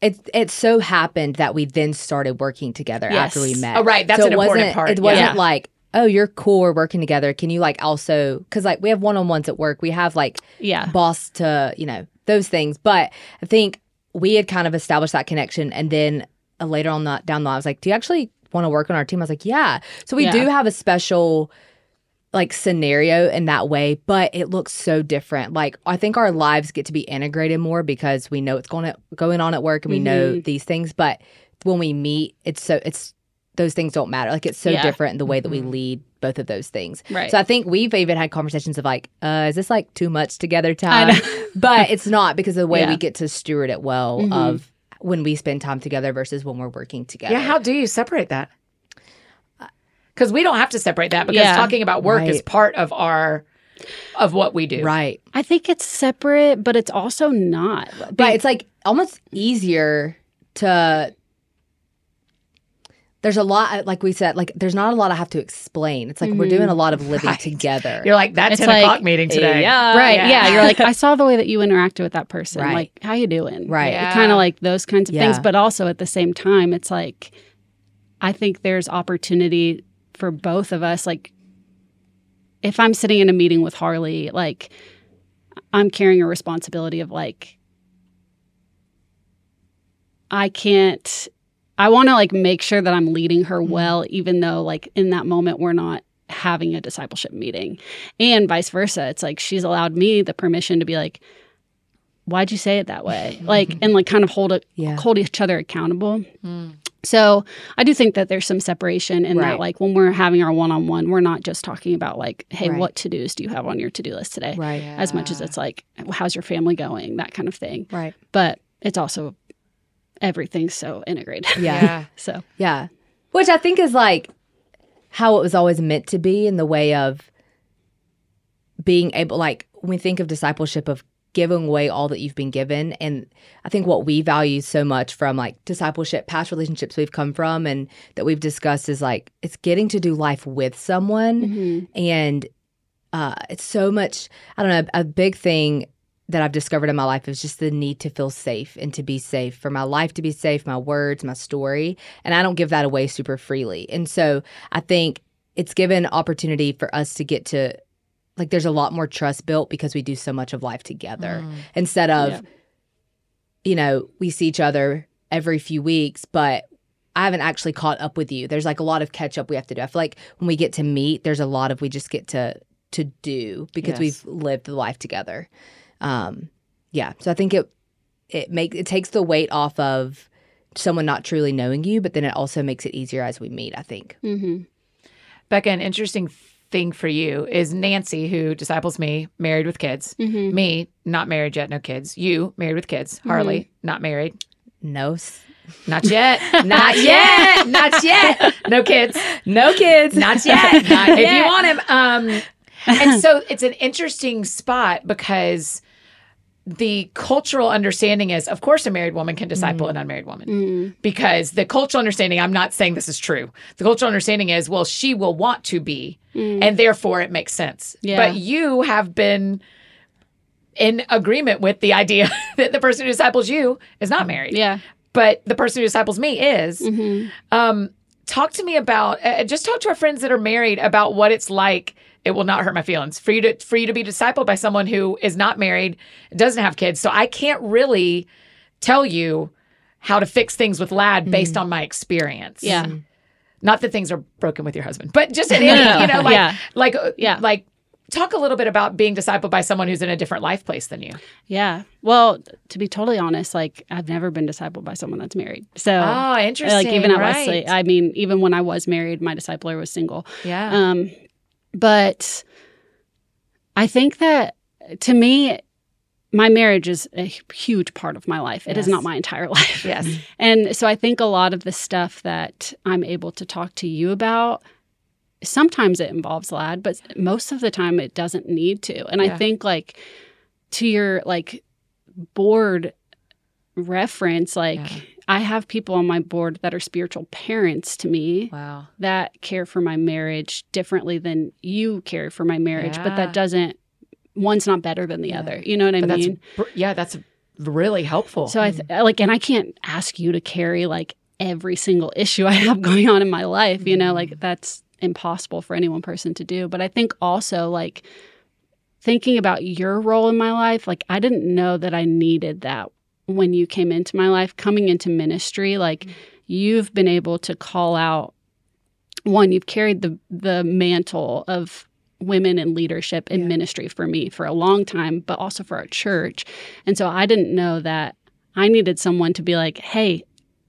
it it so happened that we then started working together Yes. after we met. Oh, right. That's So an it important wasn't- part. It wasn't Yeah. like, oh, you're cool, we're working together. Can you like also because like we have one on ones at work. We have like Yeah. boss to, you know, those things. But I think we had kind of established that connection and then uh, later on that down the line, I was like, Do you actually want to work on our team? I was like, Yeah. So we Yeah. do have a special like scenario in that way, but it looks so different. Like I think our lives get to be integrated more because we know it's going to, going on at work and we know Mhm. these things. But when we meet, it's so it's those things don't matter. Like it's so Yeah. different in the way that we lead both of those things. Right. So I think we've even had conversations of like, uh, is this like too much together time? *laughs* but it's not because of the way Yeah. we get to steward it well Mhm. of when we spend time together versus when we're working together. yeah how do you separate that because we don't have to separate that because Yeah. talking about work is part of our of what we do right. I think it's separate, but it's also not. But it's like almost easier to. There's a lot, like we said, like there's not a lot I have to explain. It's like we're doing a mm. lot of living Right. together. you're like that It's 10 like, o'clock meeting today yeah. right. yeah. Yeah. You're like, *laughs* I saw the way that you interacted with that person. Right. Like, how you doing? Right. Yeah. Kind of like those kinds of things. But also at the same time, it's like, I think there's opportunity for both of us. Like, if I'm sitting in a meeting with Harley, like, I'm carrying a responsibility of like, I can't, I want to like make sure that I'm leading her well, even though like in that moment we're not having a discipleship meeting. And vice versa. It's like she's allowed me the permission to be like, why'd you say it that way? *laughs* Like, and like kind of hold it, Yeah. hold each other accountable. Mm. So I do think that there's some separation in Right. that, like when we're having our one on one, we're not just talking about like, hey, Right. what to dos do you have on your to do list today? Everything's so integrated. *laughs* Yeah. so Yeah. Which I think is like how it was always meant to be in the way of being able, like, when we think of discipleship, of giving away all that you've been given. And I think what we value so much from like discipleship, past relationships we've come from, and that we've discussed is like it's getting to do life with someone. mm-hmm. And uh, it's so much, I don't know, a big thing that I've discovered in my life is just the need to feel safe and to be safe, for my life to be safe, my words, my story. And I don't give that away super freely. And so I think it's given opportunity for us to get to, like, there's a lot more trust built because we do so much of life together mm. instead of, Yeah. you know, we see each other every few weeks, but I haven't actually caught up with you. There's like a lot of catch up we have to do. I feel like when we get to meet, there's a lot of we just get to to do because Yes. we've lived the life together. Um, yeah. So I think it it make it takes the weight off of someone not truly knowing you, but then it also makes it easier as we meet. I think. Mm-hmm. Becca, an interesting thing for you is Nancy, who disciples me, married with kids. Mm-hmm. Me, not married yet, no kids. You, married with kids. Harley, not married. No, Not *laughs* *laughs* yet. not yet. Not *laughs* yet. No kids. no kids. Not yet. Not if you want him. Um, and so it's an interesting spot because the cultural understanding is, of course, a married woman can disciple an unmarried woman Mm-hmm. because the cultural understanding, I'm not saying this is true. The cultural understanding is, well, she will want to be, and therefore it makes sense. Yeah. But you have been in agreement with the idea *laughs* that the person who disciples you is not married Yeah. but the person who disciples me is. Mm-hmm. Um, talk to me about uh, just talk to our friends that are married about what it's like. It will not hurt my feelings for you to for you to be discipled by someone who is not married, doesn't have kids. So I can't really tell you how to fix things with lad based on my experience. Yeah. Not that things are broken with your husband, but just *laughs* in No, any, no, no. you know, like Yeah. like uh, Yeah. like talk a little bit about being discipled by someone who's in a different life place than you. Yeah. Well, to be totally honest, like I've never been discipled by someone that's married. So Oh, interesting. like even at right. Wesley, I mean, even when I was married, my discipler was single. yeah. Um, but I think that to me, my marriage is a huge part of my life. It is Yes. not my entire *laughs* life. yes. And so I think a lot of the stuff that I'm able to talk to you about, sometimes it involves lad, but most of the time it doesn't need to. And Yeah. I think like to your like board reference, like Yeah. I have people on my board that are spiritual parents to me Wow. that care for my marriage differently than you care for my marriage, but that doesn't one's not better than the Yeah. other. You know what I But mean? that's yeah, that's really helpful. So I th- mm. like, and I can't ask you to carry like every single issue I have *laughs* going on in my life. You know, like mm. that's impossible for any one person to do. But I think also like thinking about your role in my life, like I didn't know that I needed that when you came into my life, coming into ministry. Like mm-hmm. you've been able to call out one, you've carried the the mantle of women in leadership in Yeah. ministry for me for a long time, but also for our church. And so I didn't know that I needed someone to be like, hey,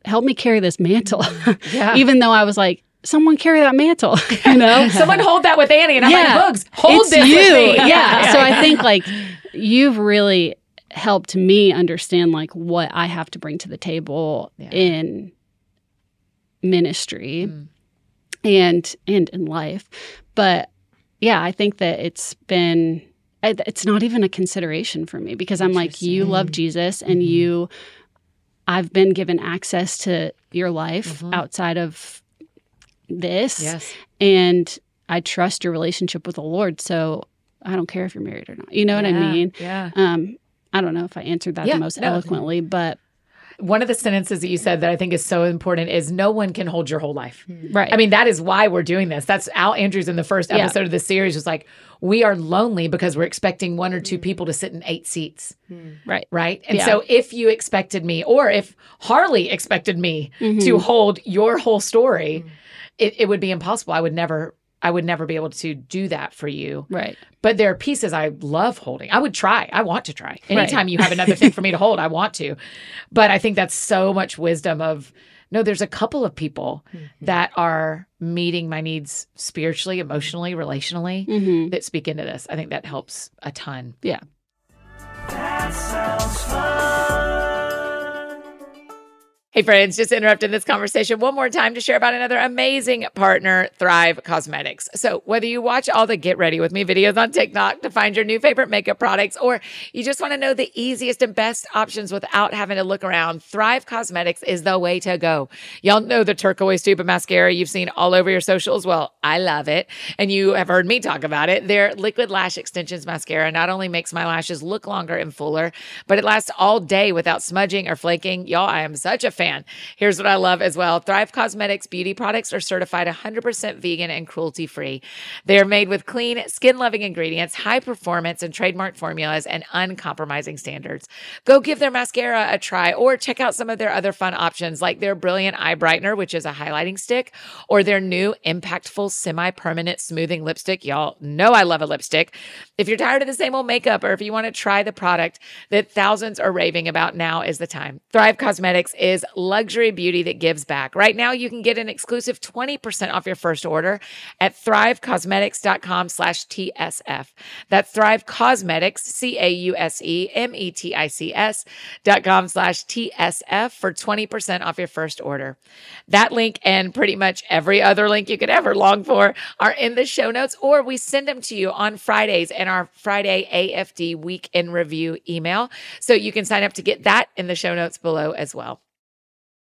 help me carry this mantle. *laughs* yeah. Even though I was like, someone carry that mantle, *laughs* you know? *laughs* Someone hold that with Annie, and I'm Yeah. like, Bugs, hold it's this you. with me. Yeah. *laughs* So I think like you've really helped me understand like what I have to bring to the table Yeah. in ministry Mm. and and in life. But yeah, I think that it's been it's not even a consideration for me because I'm like you love Jesus and Mhm. you I've been given access to your life Mhm. outside of this yes. and I trust your relationship with the Lord. So I don't care if you're married or not. You know what I mean? Yeah. Um, I don't know if I answered that Yeah, the most no. eloquently, but One of the sentences that you said that I think is so important is no one can hold your whole life. right. I mean, that is why we're doing this. That's Al Andrews in the first Yeah. episode of the series was like, we are lonely because we're expecting one or two people to sit in eight seats. right. Right. And Yeah. so if you expected me, or if Harley expected me Mhm. to hold your whole story, it, it would be impossible. I would never, I would never be able to do that for you. Right. But there are pieces I love holding. I would try. I want to try. Anytime you have another thing for me to hold, I want to. But I think that's so much wisdom of no, there's a couple of people that are meeting my needs spiritually, emotionally, relationally hmm that speak into this. I think that helps a ton. Yeah. Hey, friends, just interrupting this conversation one more time to share about another amazing partner, Thrive Causemetics. So, whether you watch all the Get Ready with Me videos on TikTok to find your new favorite makeup products, or you just want to know the easiest and best options without having to look around, Thrive Causemetics is the way to go. Y'all know the turquoise tube of mascara you've seen all over your socials. Well, I love it. And you have heard me talk about it. Their liquid lash extensions mascara not only makes my lashes look longer and fuller, but it lasts all day without smudging or flaking. Y'all, I am such a fan. Here's what I love as well Thrive Causemetics beauty products are certified 100% vegan and cruelty free. They are made with clean, skin loving ingredients, high performance and trademark formulas, and uncompromising standards. Go give their mascara a try or check out some of their other fun options like their Brilliant Eye Brightener, which is a highlighting stick, or their new impactful semi permanent smoothing lipstick. Y'all know I love a lipstick. If you're tired of the same old makeup or if you want to try the product that thousands are raving about, now is the time. Thrive Causemetics is luxury beauty that gives back. Right now, you can get an exclusive 20% off your first order at thrivecausemetics.com slash TSF. That's Thrive Causemetics, C-A-U-S-E-M-E-T-I-C-S dot com slash TSF for 20% off your first order. That link and pretty much every other link you could ever long for are in the show notes, or we send them to you on Fridays in our Friday AFD week in review email. So you can sign up to get that in the show notes below as well.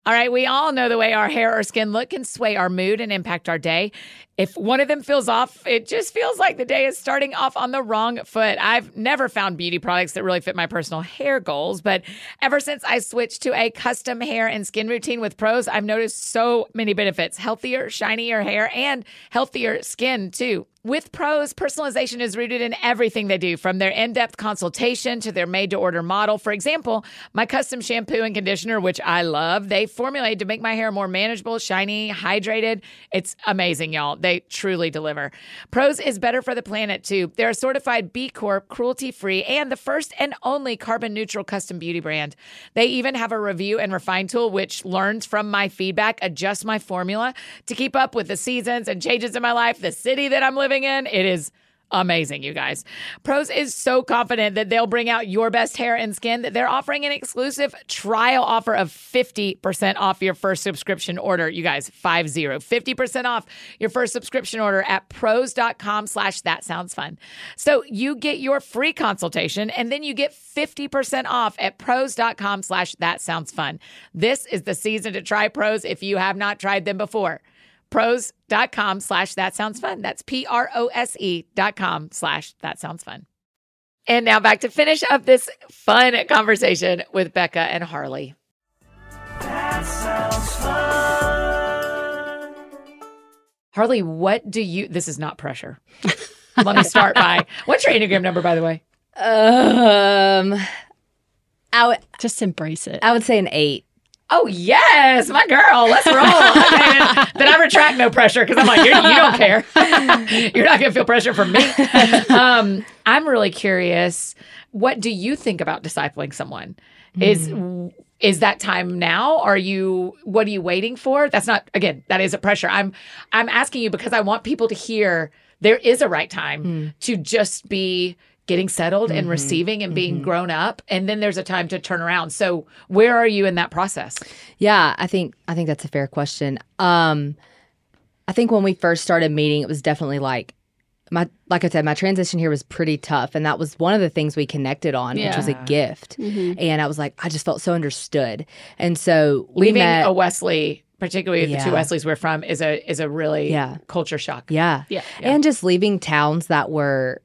All right, we all know the way our hair or skin look can sway our mood and impact our day. If one of them feels off, it just feels like the day is starting off on the wrong foot. I've never found beauty products that really fit my personal hair goals, but ever since I switched to a custom hair and skin routine with Prose, I've noticed so many benefits healthier, shinier hair, and healthier skin, too. With Prose, personalization is rooted in everything they do, from their in depth consultation to their made to order model. For example, my custom shampoo and conditioner, which I love, they formulated to make my hair more manageable, shiny, hydrated. It's amazing, y'all. They truly deliver. Prose is better for the planet, too. They're a certified B Corp, cruelty free, and the first and only carbon neutral custom beauty brand. They even have a review and refine tool, which learns from my feedback, adjusts my formula to keep up with the seasons and changes in my life, the city that I'm living in. It is amazing, you guys. Prose is so confident that they'll bring out your best hair and skin that they're offering an exclusive trial offer of 50% off your first subscription order. You guys, 50, 50% off your first subscription order at prose.com slash that sounds fun. So you get your free consultation and then you get 50% off at prose.com slash that sounds fun. This is the season to try Prose if you have not tried them before prose.com slash that sounds fun. That's P R O S E dot com slash that sounds fun. And now back to finish up this fun conversation with Becca and Harley. That sounds fun. Harley, what do you, this is not pressure. *laughs* Let me start by, what's your Enneagram number, by the way? Um, I would Just embrace it. I would say an eight. Oh yes, my girl. Let's roll. *laughs* Then I retract no pressure because I'm like, You're, you don't care. *laughs* You're not gonna feel pressure from me. *laughs* Um, I'm really curious. What do you think about discipling someone? Is is that time now? Are you what are you waiting for? That's not again, that is a pressure. I'm I'm asking you because I want people to hear there is a right time to just be getting settled and mm-hmm. receiving and being mm-hmm. grown up and then there's a time to turn around. So where are you in that process? Yeah, I think I think that's a fair question. Um, I think when we first started meeting, it was definitely like my like I said, my transition here was pretty tough, and that was one of the things we connected on, which was a Yeah. gift. Mm-hmm. And I was like, I just felt so understood, and so leaving met. a Wesley, particularly the two Wesleys we're from, is a is a really Yeah. culture shock. yeah. Yeah. and just leaving towns that were.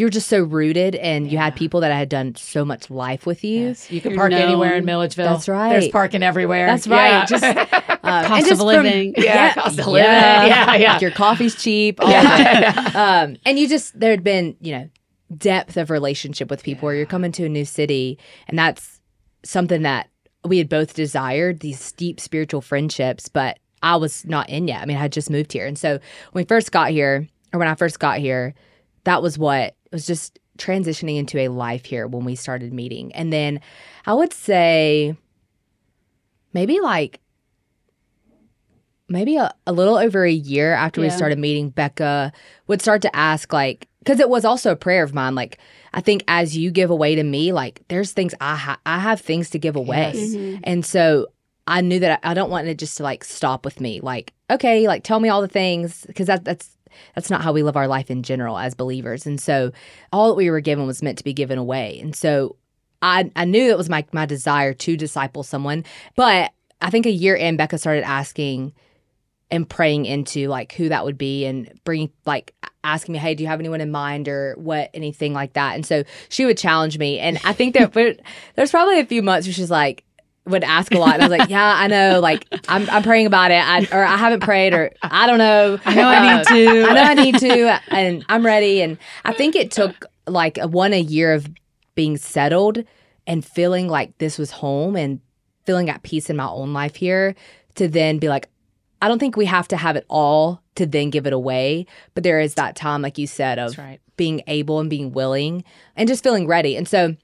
You're just so rooted, and you had people that I had done so much life with you. Yes. You can park anywhere in. Milledgeville. That's right. There's parking everywhere. That's Yeah. right. Just, *laughs* um, Cost just of from- living. *laughs* Yeah, cost of living. Yeah, *laughs* yeah. Like your coffee's cheap. Yeah. Um, and you just there had been you know depth of relationship with people where you're coming to a new city, and that's something that we had both desired these deep spiritual friendships, but I was not in yet. I mean, I had just moved here, and so when we first got here, or when I first got here, that was what was just transitioning into a life here when we started meeting, and then I would say maybe like maybe a, a little over a year after we started meeting, Becca would start to ask, like, because it was also a prayer of mine. Like, I think as you give away to me, like, there's things I ha- I have things to give away, Yes. Mm-hmm. and so I knew that I, I don't want it just to like stop with me. Like, okay, like tell me all the things because that that's that's not how we live our life in general as believers. And so all that we were given was meant to be given away. And so I I knew it was my my desire to disciple someone, but I think a year in, Becca started asking and praying into like who that would be and bringing like asking me, hey, do you have anyone in mind or what anything like that? And so she would challenge me, and I think that *laughs* there's probably a few months where she's like would ask a lot, and I was like, yeah, I know, like I'm I'm praying about it, I, or I haven't prayed, or I don't know, I know I need uh, to. I know I need to, and I'm ready. And I think it took like a, one a year of being settled and feeling like this was home and feeling at peace in my own life here to then be like, I don't think we have to have it all to then give it away. But there is that time, like you said, of right. being able and being willing and just feeling ready. And so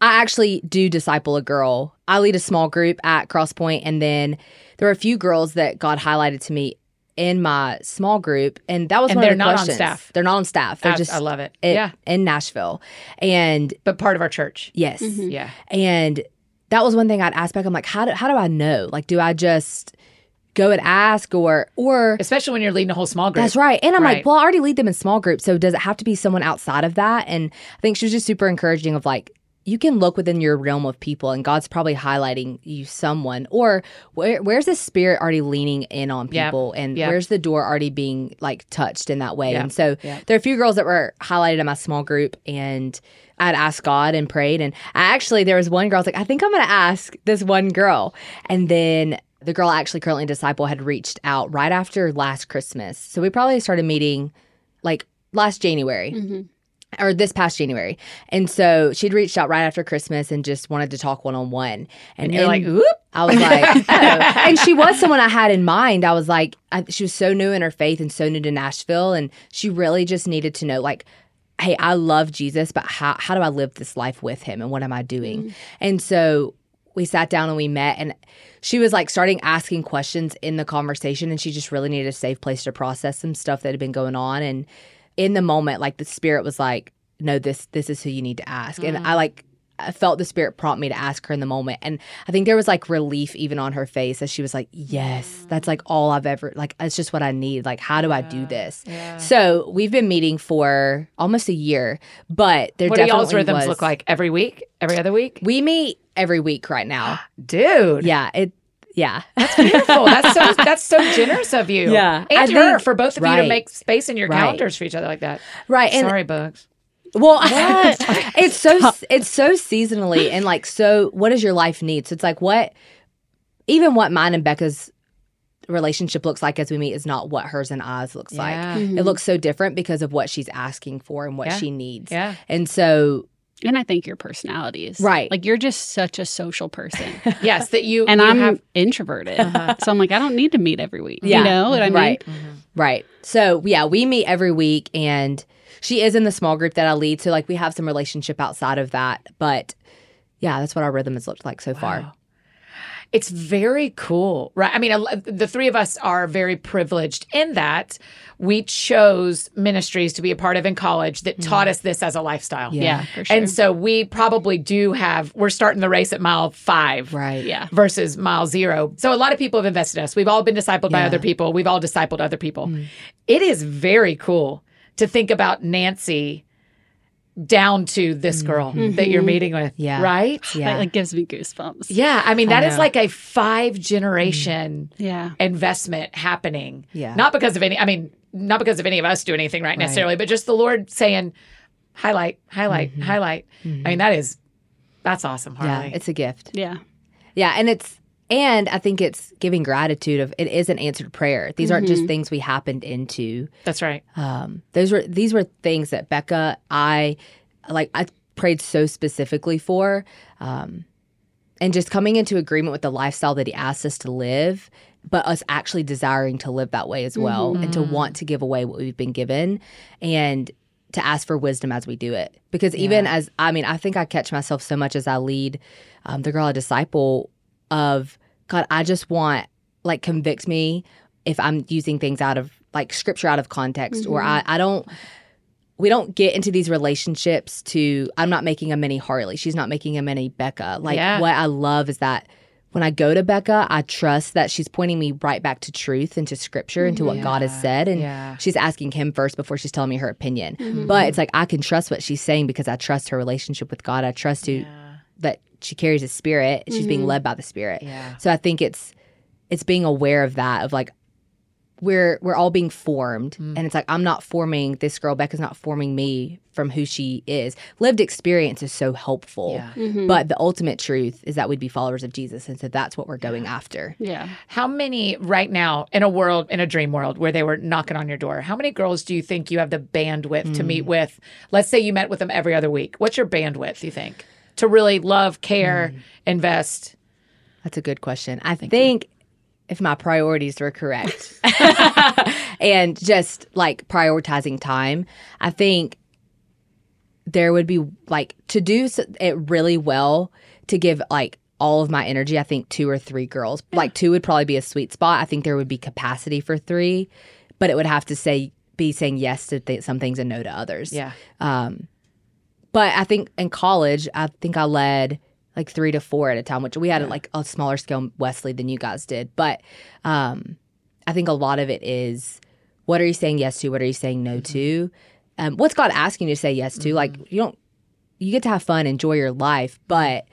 I actually do disciple a girl. I lead a small group at Crosspoint, and then there are a few girls that God highlighted to me in my small group, and that was And one they're of the not on staff. They're not on staff. They're I, just I love it. in, yeah. in Nashville, and But part of our church. yes, Mhm. Yeah. and that was one thing I'd ask back. I'm like, how do how do I know? Like, do I just go and ask, or or Especially when you're leading a whole small group. that's right. And I'm Right. like, well, I already lead them in small groups. So does it have to be someone outside of that? And I think she was just super encouraging of like, you can look within your realm of people and God's probably highlighting you someone or where, where's the spirit already leaning in on Yep. people and Yep. where's the door already being like touched in that way. Yep. And so there are a few girls that were highlighted in my small group and I'd asked God and prayed. And I actually, there was one girl, I was like, I think I'm going to ask this one girl. And then the girl I actually currently disciple had reached out right after last Christmas. So we probably started meeting like last January Mhm. Or this past January. And so she'd reached out right after Christmas and just wanted to talk one on one. And you're like. I was like, *laughs* oh. and she was someone I had in mind. I was like, I, she was so new in her faith and so new to Nashville, and she really just needed to know, like, hey, I love Jesus, but how how do I live this life with Him, and what am I doing? Mm. And so we sat down and we met, and she was like starting asking questions in the conversation, and she just really needed a safe place to process some stuff that had been going on, and in the moment, like the Spirit was like, no, this this is who you need to ask, and I mm. like. I felt the spirit prompt me to ask her in the moment. And I think there was like relief even on her face as she was like, Yes, that's like all I've ever like it's just what I need. Like, how do I do this? Yeah. So we've been meeting for almost a year, but there What do definitely y'all's rhythms was- look like? Every week? Every other week? We meet every week right now. *gasps* Dude. yeah, it yeah. That's beautiful. That's so *laughs* that's so generous of you. Yeah. And I her think- for both of you to make space in your Right. calendars for each other like that. right. And Sorry, bugs. Well, *laughs* it's so it's so seasonally and like so. What does your life need? So it's like what, even what mine and Becca's relationship looks like as we meet is not what hers and I's looks like. Yeah. Mhm. It looks so different because of what she's asking for and what Yeah. she needs. Yeah. And so, And I think your personality is Right. Like you're just such a social person, *laughs* Yes, that you and you I'm have introverted, Uh-huh. so I'm like I don't need to meet every week. Yeah. You know what I mean? right, right. So yeah, we meet every week, and she is in the small group that I lead. So like we have some relationship outside of that, but yeah, that's what our rhythm has looked like so far. Wow. It's very cool, right? I mean, the three of us are very privileged in that we chose ministries to be a part of in college that mm-hmm. taught us this as a lifestyle. Yeah. Yeah, for sure. And so we probably do have, we're starting the race at mile five. Right. yeah. versus mile zero. So a lot of people have invested in us. We've all been discipled by other people. We've all discipled other people. Mm. It is very cool to think about Nancy down to this mm-hmm. girl that you're meeting with. Yeah. Right? Yeah. That like, gives me goosebumps. Yeah. I mean, I that is like a five generation mm. Yeah. investment happening. Yeah. Not because of any, I mean, not because of any of us do anything right, necessarily, but just the Lord saying, highlight, highlight, mm-hmm. highlight. I mean, mm-hmm. that is, that's awesome, yeah, it's a gift. Yeah. Yeah, and it's and I think it's giving gratitude of it is an answered prayer. These aren't just things we happened into. that's right. Um, those were these were things that Becca, I like I prayed so specifically for. Um, and just coming into agreement with the lifestyle that he asked us to live, but us actually desiring to live that way as well and to want to give away what we've been given and to ask for wisdom as we do it. Because even as I mean, I think I catch myself so much as I lead um, the girl I disciple of God, I just want like convict me if I'm using things out of like scripture out of context or mm-hmm. I, I don't we don't get into these relationships to I'm not making a mini Harley. She's not making a mini Becca. Like Yeah. what I love is that when I go to Becca, I trust that she's pointing me right back to truth and to scripture and to what God has said. And Yeah. she's asking him first before she's telling me her opinion. Mm-hmm. But it's like I can trust what she's saying because I trust her relationship with God. I trust who that she carries a spirit. She's being mm-hmm. led by the spirit. Yeah. So I think it's it's being aware of that of like we're we're all being formed mm. and it's like i'm not forming this girl becca's not forming me from who she is lived experience is so helpful Yeah. Mm-hmm. but the ultimate truth is that we'd be followers of jesus and so that's what we're going after Yeah. How many right now in a world in a dream world where they were knocking on your door? How many girls do you think you have the bandwidth to Mm. meet with? Let's say you met with them every other week. What's your bandwidth? You think to really love, care, Mm. invest? that's a good question i think if my priorities were correct *laughs* and just like prioritizing time i think there would be like to do it really well to give like all of my energy i think two or three girls like two would probably be a sweet spot i think there would be capacity for three but it would have to say be saying yes to th- some things and no to others Yeah. um but i think in college i think i led like three to four at a time which we had like a smaller scale wesley than you guys did. But um i think a lot of it is what are you saying yes to? What are you saying no to? Um, what's god asking you to say yes to? Like you don't you get to have fun enjoy your life but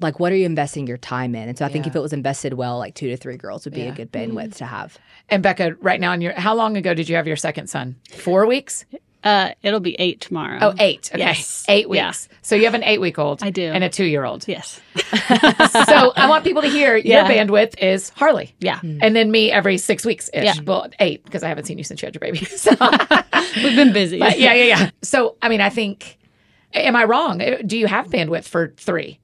like what are you investing your time in? And so i think if it was invested well like two to three girls would be a good bandwidth to have. And Becca, right now in your how long ago did you have your second son? Four weeks? Uh, it'll be eight tomorrow. Oh, eight. Okay. Yes. Eight Yeah. weeks. So you have an eight week old. I do. And a two year old. Yes. *laughs* so I want people to hear Yeah. your bandwidth is Harley. Yeah. And then me every six weeks ish. Yeah. Well, eight, because I haven't seen you since you had your baby. *laughs* So *laughs* We've been busy. But yeah, yeah, yeah. So, I mean, I think, am I wrong? Uh, Do you have bandwidth for three?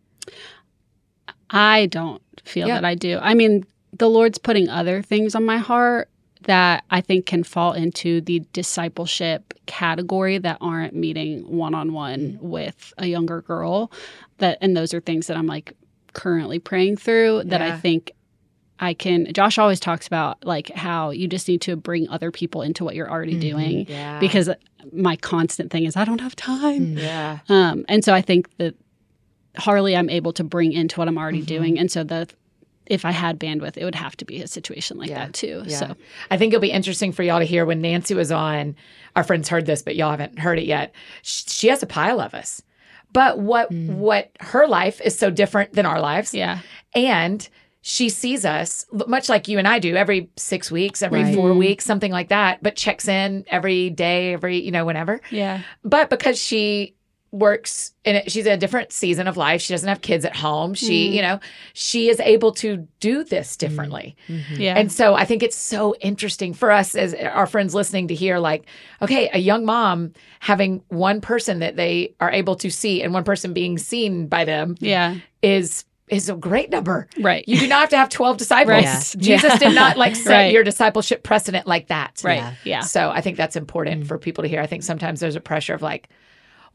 I don't feel Yeah. that I do. I mean, the Lord's putting other things on my heart that I think can fall into the discipleship category that aren't meeting one on one with a younger girl. That and those are things that I'm like currently praying through that I think I can Josh always talks about like how you just need to bring other people into what you're already doing Yeah. because my constant thing is I don't have time. yeah. Um, and so I think that Harley, I'm able to bring into what I'm already Mm-hmm. doing. And so the if I had bandwidth, it would have to be a situation like Yeah. that too. Yeah. So I think it'll be interesting for y'all to hear when Nancy was on. Our friends heard this, but y'all haven't heard it yet. Sh- She has a pile of us. But what mm. what her life is so different than our lives. yeah, And she sees us much like you and I do every six weeks, every Right. four weeks, something like that, but checks in every day, every, you know, whenever. yeah, But because she works in it, she's in a different season of life. She doesn't have kids at home. She, mm-hmm. you know, she is able to do this mm-hmm. differently. Mm-hmm. yeah, And so I think it's so interesting for us as our friends listening to hear like, okay, a young mom having one person that they are able to see and one person being seen by them yeah, is is a great number. right. You do not have to have 12 disciples. Right. Yeah. Jesus did not like set Right. your discipleship precedent like that. right. Yeah. Yeah. So I think that's important mm. for people to hear. I think sometimes there's a pressure of like,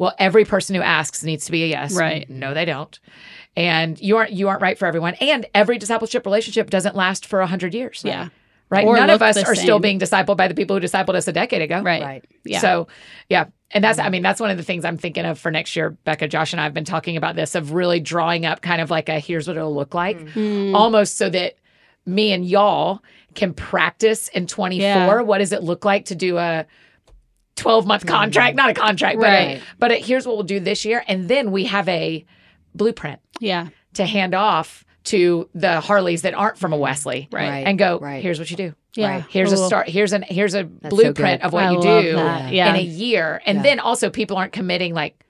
well, every person who asks needs to be a yes. Right. No, they don't. And you aren't you aren't right for everyone. And every discipleship relationship doesn't last for a hundred years. Yeah. Right. Or None of us the are still being discipled by the people who discipled us a decade ago. Right. right Yeah. So, yeah. And that's, I mean, that's one of the things I'm thinking of for next year. Becca, Josh, and I have been talking about this of really drawing up kind of like a here's what it'll look like, Mm. almost so that me and y'all can practice in 24. Yeah. What does it look like to do a 12 month mm-hmm. contract? Not a contract, but, a, Right. but a, here's what we'll do this year. And then we have a blueprint yeah. to hand off to the Harleys that aren't from a Wesley Right. Right. and go, Right. here's what you do. Yeah. Right. Here's a start. Here's an here's a so blueprint good. of what I you do that. Yeah. in a year, and Yeah. then also people aren't committing. Like,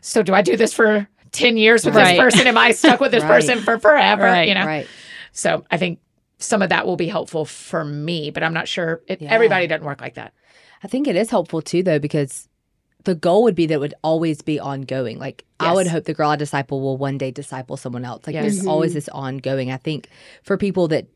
so do I do this for ten years with Right. this person? Am I stuck with this *laughs* Right. person for forever? Right. You know. right So I think some of that will be helpful for me, but I'm not sure. It, Yeah. Everybody doesn't work like that. I think it is helpful too, though, because the goal would be that it would always be ongoing. Like I would hope the girl I disciple will one day disciple someone else. Like Yes. there's always this ongoing. I think for people that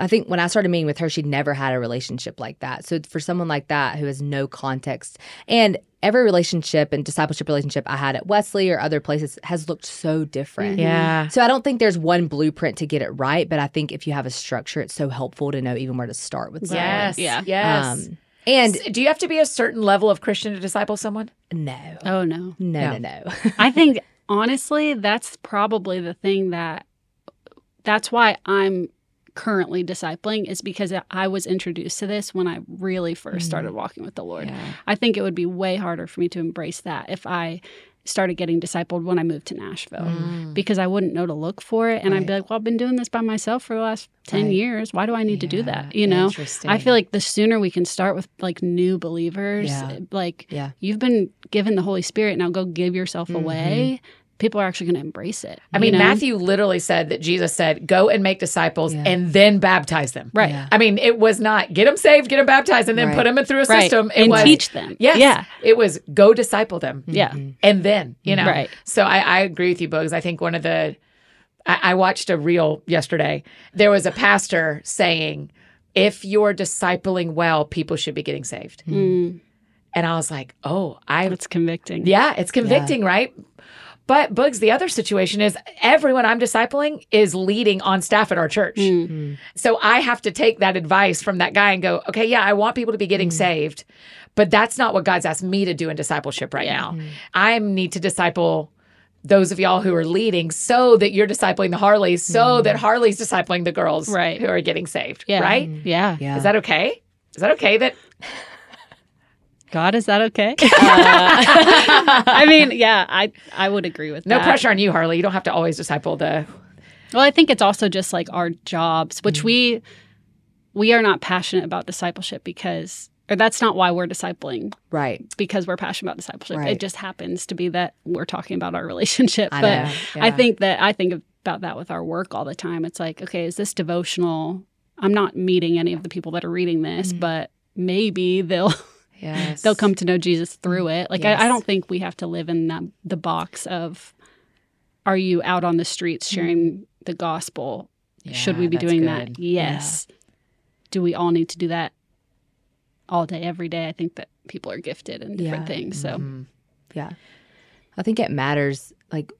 I think when I started meeting with her, she'd never had a relationship like that. So for someone like that who has no context and every relationship and discipleship relationship I had at Wesley or other places has looked so different. Yeah. So I don't think there's one blueprint to get it right, but I think if you have a structure, it's so helpful to know even where to start with someone. Yes. Yeah. Yes. Um, and S- do you have to be a certain level of Christian to disciple someone? no, Oh no. no, No. no, no. *laughs* I think *laughs* honestly, that's probably the thing that that's why I'm currently discipling is because I was introduced to this when I really 1st started mm. walking with the Lord. Yeah. I think it would be way harder for me to embrace that if I started getting discipled when I moved to Nashville Mm. because I wouldn't know to look for it and I'd be like, well, I've been doing this by myself for the last 10 Right. years. Why do I need to do that? You know? I feel like the sooner we can start with like new believers, Yeah. like Yeah. you've been given the Holy Spirit, now go give yourself away. People are actually going to embrace it. I mean, know? Matthew literally said that Jesus said, "Go and make disciples, Yeah. and then baptize them." Right. Yeah. I mean, it was not get them saved, get them baptized, and then Right. put them through a Right. system. It and was teach them. Yes. Yeah. It was go disciple them. Yeah. And then, you know. Right. So I, I agree with you, Bugs. I think one of the I, I watched a reel yesterday. There was a pastor saying, if you're discipling well, people should be getting saved. Mm, And I was like, oh, I that's convicting. yeah, it's convicting, right? But Bugs, the other situation is everyone I'm discipling is leading on staff at our church. Mm. mm. So I have to take that advice from that guy and go, okay, yeah, I want people to be getting mm. saved, but that's not what God's asked me to do in discipleship right now. Mm. I need to disciple those of y'all who are leading so that you're discipling the Harleys, so that Harley's discipling the girls Right. who are getting saved. Yeah. Right? Yeah. Yeah. Is that okay? Is that okay that God, is that okay? *laughs* Uh, *laughs* I mean, yeah, I I would agree with no that. No pressure on you, Harley? You don't have to always disciple the Well, I think it's also just like our jobs, which we we are not passionate about discipleship because or that's not why we're discipling Right. because we're passionate about discipleship. Right. It just happens to be that we're talking about our *laughs* relationship. I but know. I think that I think about that with our work all the time. It's like, okay, is this devotional? I'm not meeting any of the people that are reading this, but maybe they'll Yes. they'll come to know Jesus through it. Like Yes. I, I don't think we have to live in that, the box of are you out on the streets sharing the gospel? Should we be doing good. that? Yes. Do we all need to do that all day, every day? I think that people are gifted in different Yeah. things. So Mhm. Yeah. I think it matters. Like,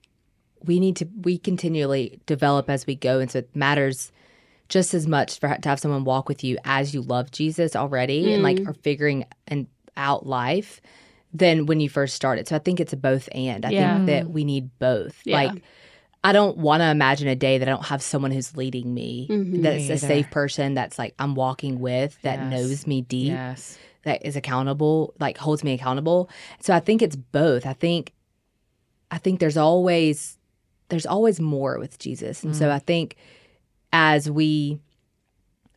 we need to, we continually develop as we go. And so it matters just as much for to have someone walk with you as you love Jesus already and like mm. are figuring and out life than when you first started. So I think it's a both and. I Yeah. think that mm. we need both. Yeah. Like, I don't want to imagine a day that I don't have someone who's leading me, Mhm. that's Me a safe person, that's like I'm walking with, that Yes. knows me deep Yes. that is accountable like holds me accountable so i think it's both i think i think there's always there's always more with jesus and so mm. i think as we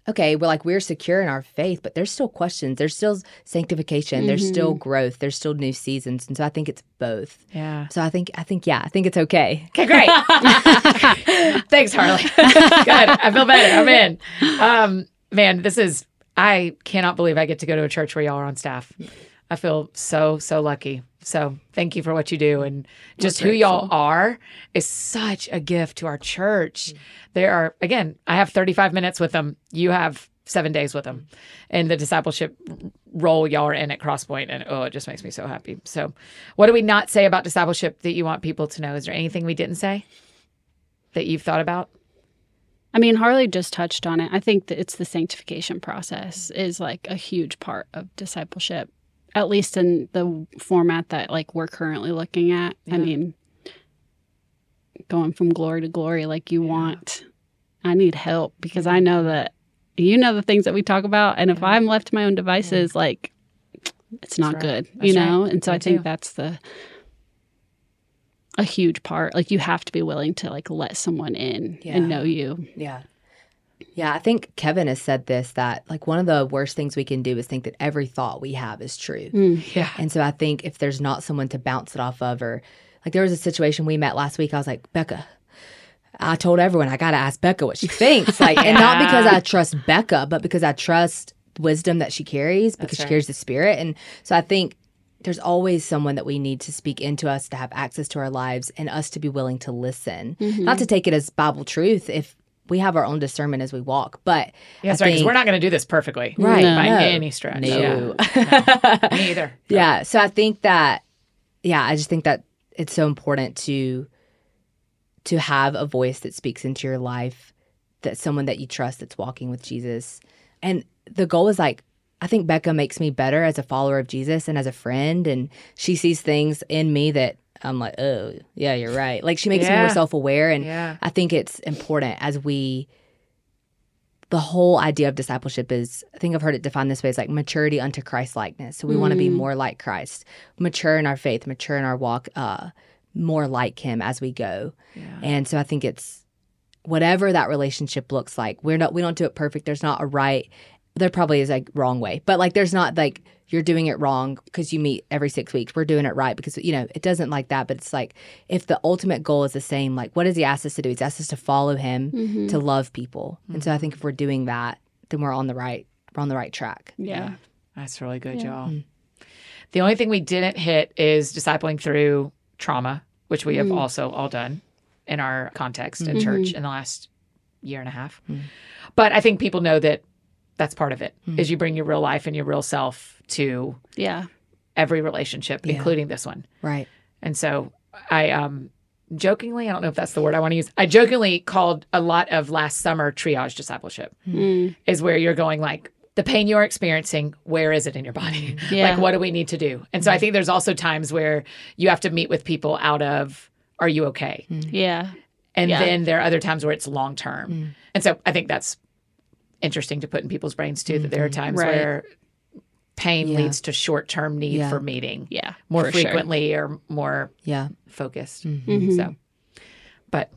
okay we're like we're secure in our faith but there's still questions there's still sanctification there's still growth there's still new seasons and so i think it's both Yeah. so i think i think yeah i think it's okay Okay, great. *laughs* *laughs* Thanks, Harley. *laughs* Good. I feel better. I'm in. Um, man, this is, I cannot believe I get to go to a church where y'all are on staff. I feel so, so lucky. So thank you for what you do. And just who y'all are is such a gift to our church. There are, again, I have 35 minutes with them. You have seven days with them. And the discipleship role y'all are in at Crosspoint. And oh, it just makes me so happy. So, what do we not say about discipleship that you want people to know? Is there anything we didn't say that you've thought about? I mean, Harley just touched on it. I think that it's the sanctification process is like a huge part of discipleship, at least in the format that like we're currently looking at. Yeah. I mean, going from glory to glory, like you want, I need help because I know that you know the things that we talk about, and if I'm left to my own devices, like it's not right. good, That's you right. know. And so Me I think that's the a huge part. Like you have to be willing to like let someone in Yeah. and know you. Yeah. Yeah, I think Kevin has said this that like one of the worst things we can do is think that every thought we have is true. Mm. Yeah. And so I think if there's not someone to bounce it off of, or like there was a situation we met last week, I was like, Becca, I told everyone I got to ask Becca what she *laughs* thinks. Like, and not because I trust Becca, but because I trust wisdom that she carries because right. she carries the spirit. And so I think there's always someone that we need to speak into us to have access to our lives and us to be willing to listen, mm-hmm. not to take it as Bible truth if we have our own discernment as we walk. But Yes, I right. Because we're not going to do this perfectly. Right. No. By No. any stretch. No. Yeah. *laughs* No, me either. Yeah. So I think that, yeah, I just think that it's so important to to have a voice that speaks into your life, that someone that you trust that's walking with Jesus. And the goal is like, I think Becca makes me better as a follower of Jesus and as a friend. And she sees things in me that I'm like, oh, yeah, you're right. Like she makes me more self aware. And Yeah. I think it's important as we, the whole idea of discipleship is, I think I've heard it defined this way as like maturity unto Christ likeness. So we want to be more like Christ, mature in our faith, mature in our walk, uh, more like Him as we go. And so I think it's whatever that relationship looks like. We're not, we don't do it perfect. There's not a right, there probably is a wrong way, but like there's not like you're doing it wrong because you meet every six weeks. We're doing it right because, you know, it doesn't like that. But it's like if the ultimate goal is the same, like what does he ask us to do? He's asked us to follow him, mm-hmm. to love people. And so I mm-hmm. think if we're doing that, then we're on the right, we're on the right track. Yeah. That's really good, y'all. Mm. The only thing we didn't hit is discipling through trauma, which we have mm. also all done in our context in mm-hmm. church in the last year and a half. Mm. But I think people know that that's part of it hmm. is you bring your real life and your real self to Yeah. every relationship, including this one. Right. And so I um jokingly, I don't know if that's the word I want to use. I jokingly called a lot of last summer triage discipleship Mm. is where you're going like the pain you're experiencing, where is it in your body? Hmm. *laughs* Yeah. Like what do we need to do? And so I hmm. think there's also times where you have to meet with people out of are you okay? Yeah. And Yeah. then there are other times where it's long term. And so I think that's interesting to put in people's brains too that there are mm-hmm. times Right. where pain Yeah. leads to short term need Yeah. for meeting Yeah. more for sure. frequently or more Yeah. focused. Mhm. So, mm-hmm. but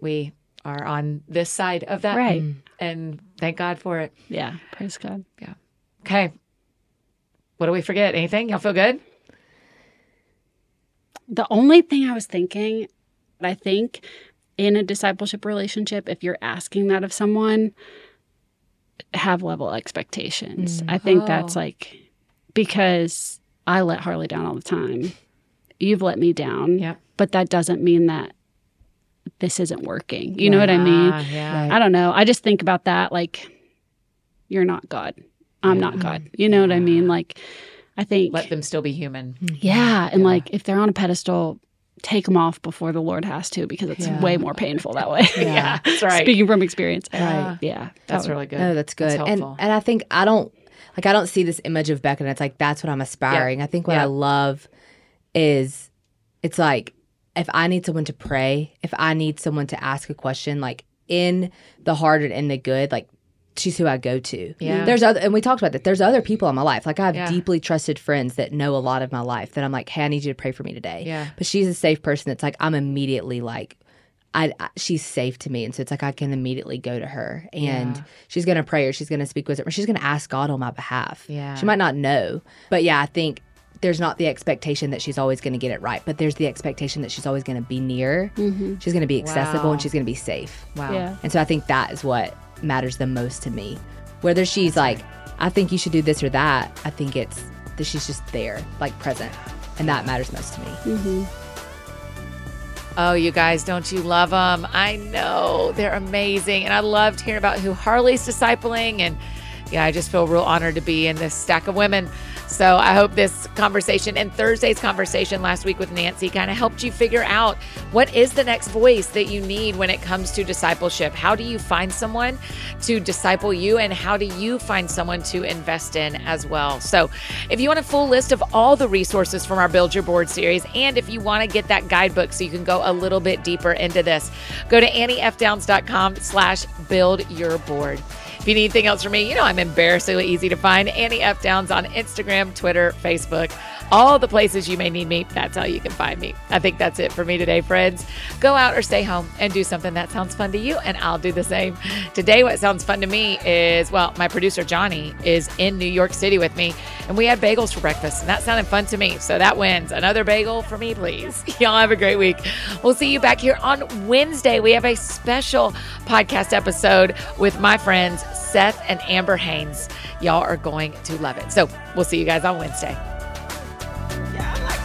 we are on this side of that. Right. Mm. And thank God for it. Yeah. Praise God. Yeah. Okay. What do we forget? Anything? Y'all feel good? The only thing I was thinking, I think in a discipleship relationship, if you're asking that of someone, have level expectations. I think that's Oh. like because I let Harley down all the time. You've let me down. Yep. But that doesn't mean that this isn't working. You know what I mean? Ah, yeah. I don't know. I just think about that like you're not God. I'm not God. You know what I mean? Like I think Let them still be human. yeah, and like if they're on a pedestal, take them off before the Lord has to because it's Yeah. way more painful that way. *laughs* Yeah, that's right. Speaking from experience. Right. Yeah. that That's would- really good. No, that's good. and helpful. and I think I don't like I don't see this image of Becca and it's like that's what I'm aspiring. I think what Yeah. I love is it's like if I need someone to pray, if I need someone to ask a question, like in the hard and in the good, like she's who I go to. Yeah. There's other and we talked about that. There's other people in my life. Like I have Yeah. deeply trusted friends that know a lot of my life that I'm like, hey, I need you to pray for me today. Yeah. But she's a safe person that's like I'm immediately like I, I she's safe to me and so it's like I can immediately go to her and Yeah. she's going to pray or she's going to speak wisdom or she's going to ask God on my behalf. Yeah. She might not know. But yeah, I think there's not the expectation that she's always going to get it right, but there's the expectation that she's always going to be near. Mm-hmm. She's going to be accessible Wow. and she's going to be safe. Wow. Yeah. And so I think that is what matters the most to me. Whether she's like, I think you should do this or that, I think it's that she's just there, like present. And that matters most to me. Mm-hmm. Oh, you guys, don't you love them? I know they're amazing. And I loved hearing about who Harley's discipling. And yeah, I just feel real honored to be in this stack of women. So I hope this conversation and Thursday's conversation last week with Nancy kind of helped you figure out what is the next voice that you need when it comes to discipleship. How do you find someone to disciple you, and how do you find someone to invest in as well? So if you want a full list of all the resources from our Build Your Board series, and if you want to get that guidebook so you can go a little bit deeper into this, go to anniefdowns.com slash build your board. If you need anything else from me, you know I'm embarrassingly easy to find. Annie F. Downs on Instagram, Twitter, Facebook, all the places you may need me. That's how you can find me. I think that's it for me today, friends. Go out or stay home and do something that sounds fun to you, and I'll do the same. Today, what sounds fun to me is well, my producer Johnny is in New York City with me, and we had bagels for breakfast, and that sounded fun to me. So that wins. Another bagel for me, please. *laughs* Y'all have a great week. We'll see you back here on Wednesday. We have a special podcast episode with my friends Seth and Amber Haines. Y'all are going to love it. So we'll see you guys on Wednesday. Yeah.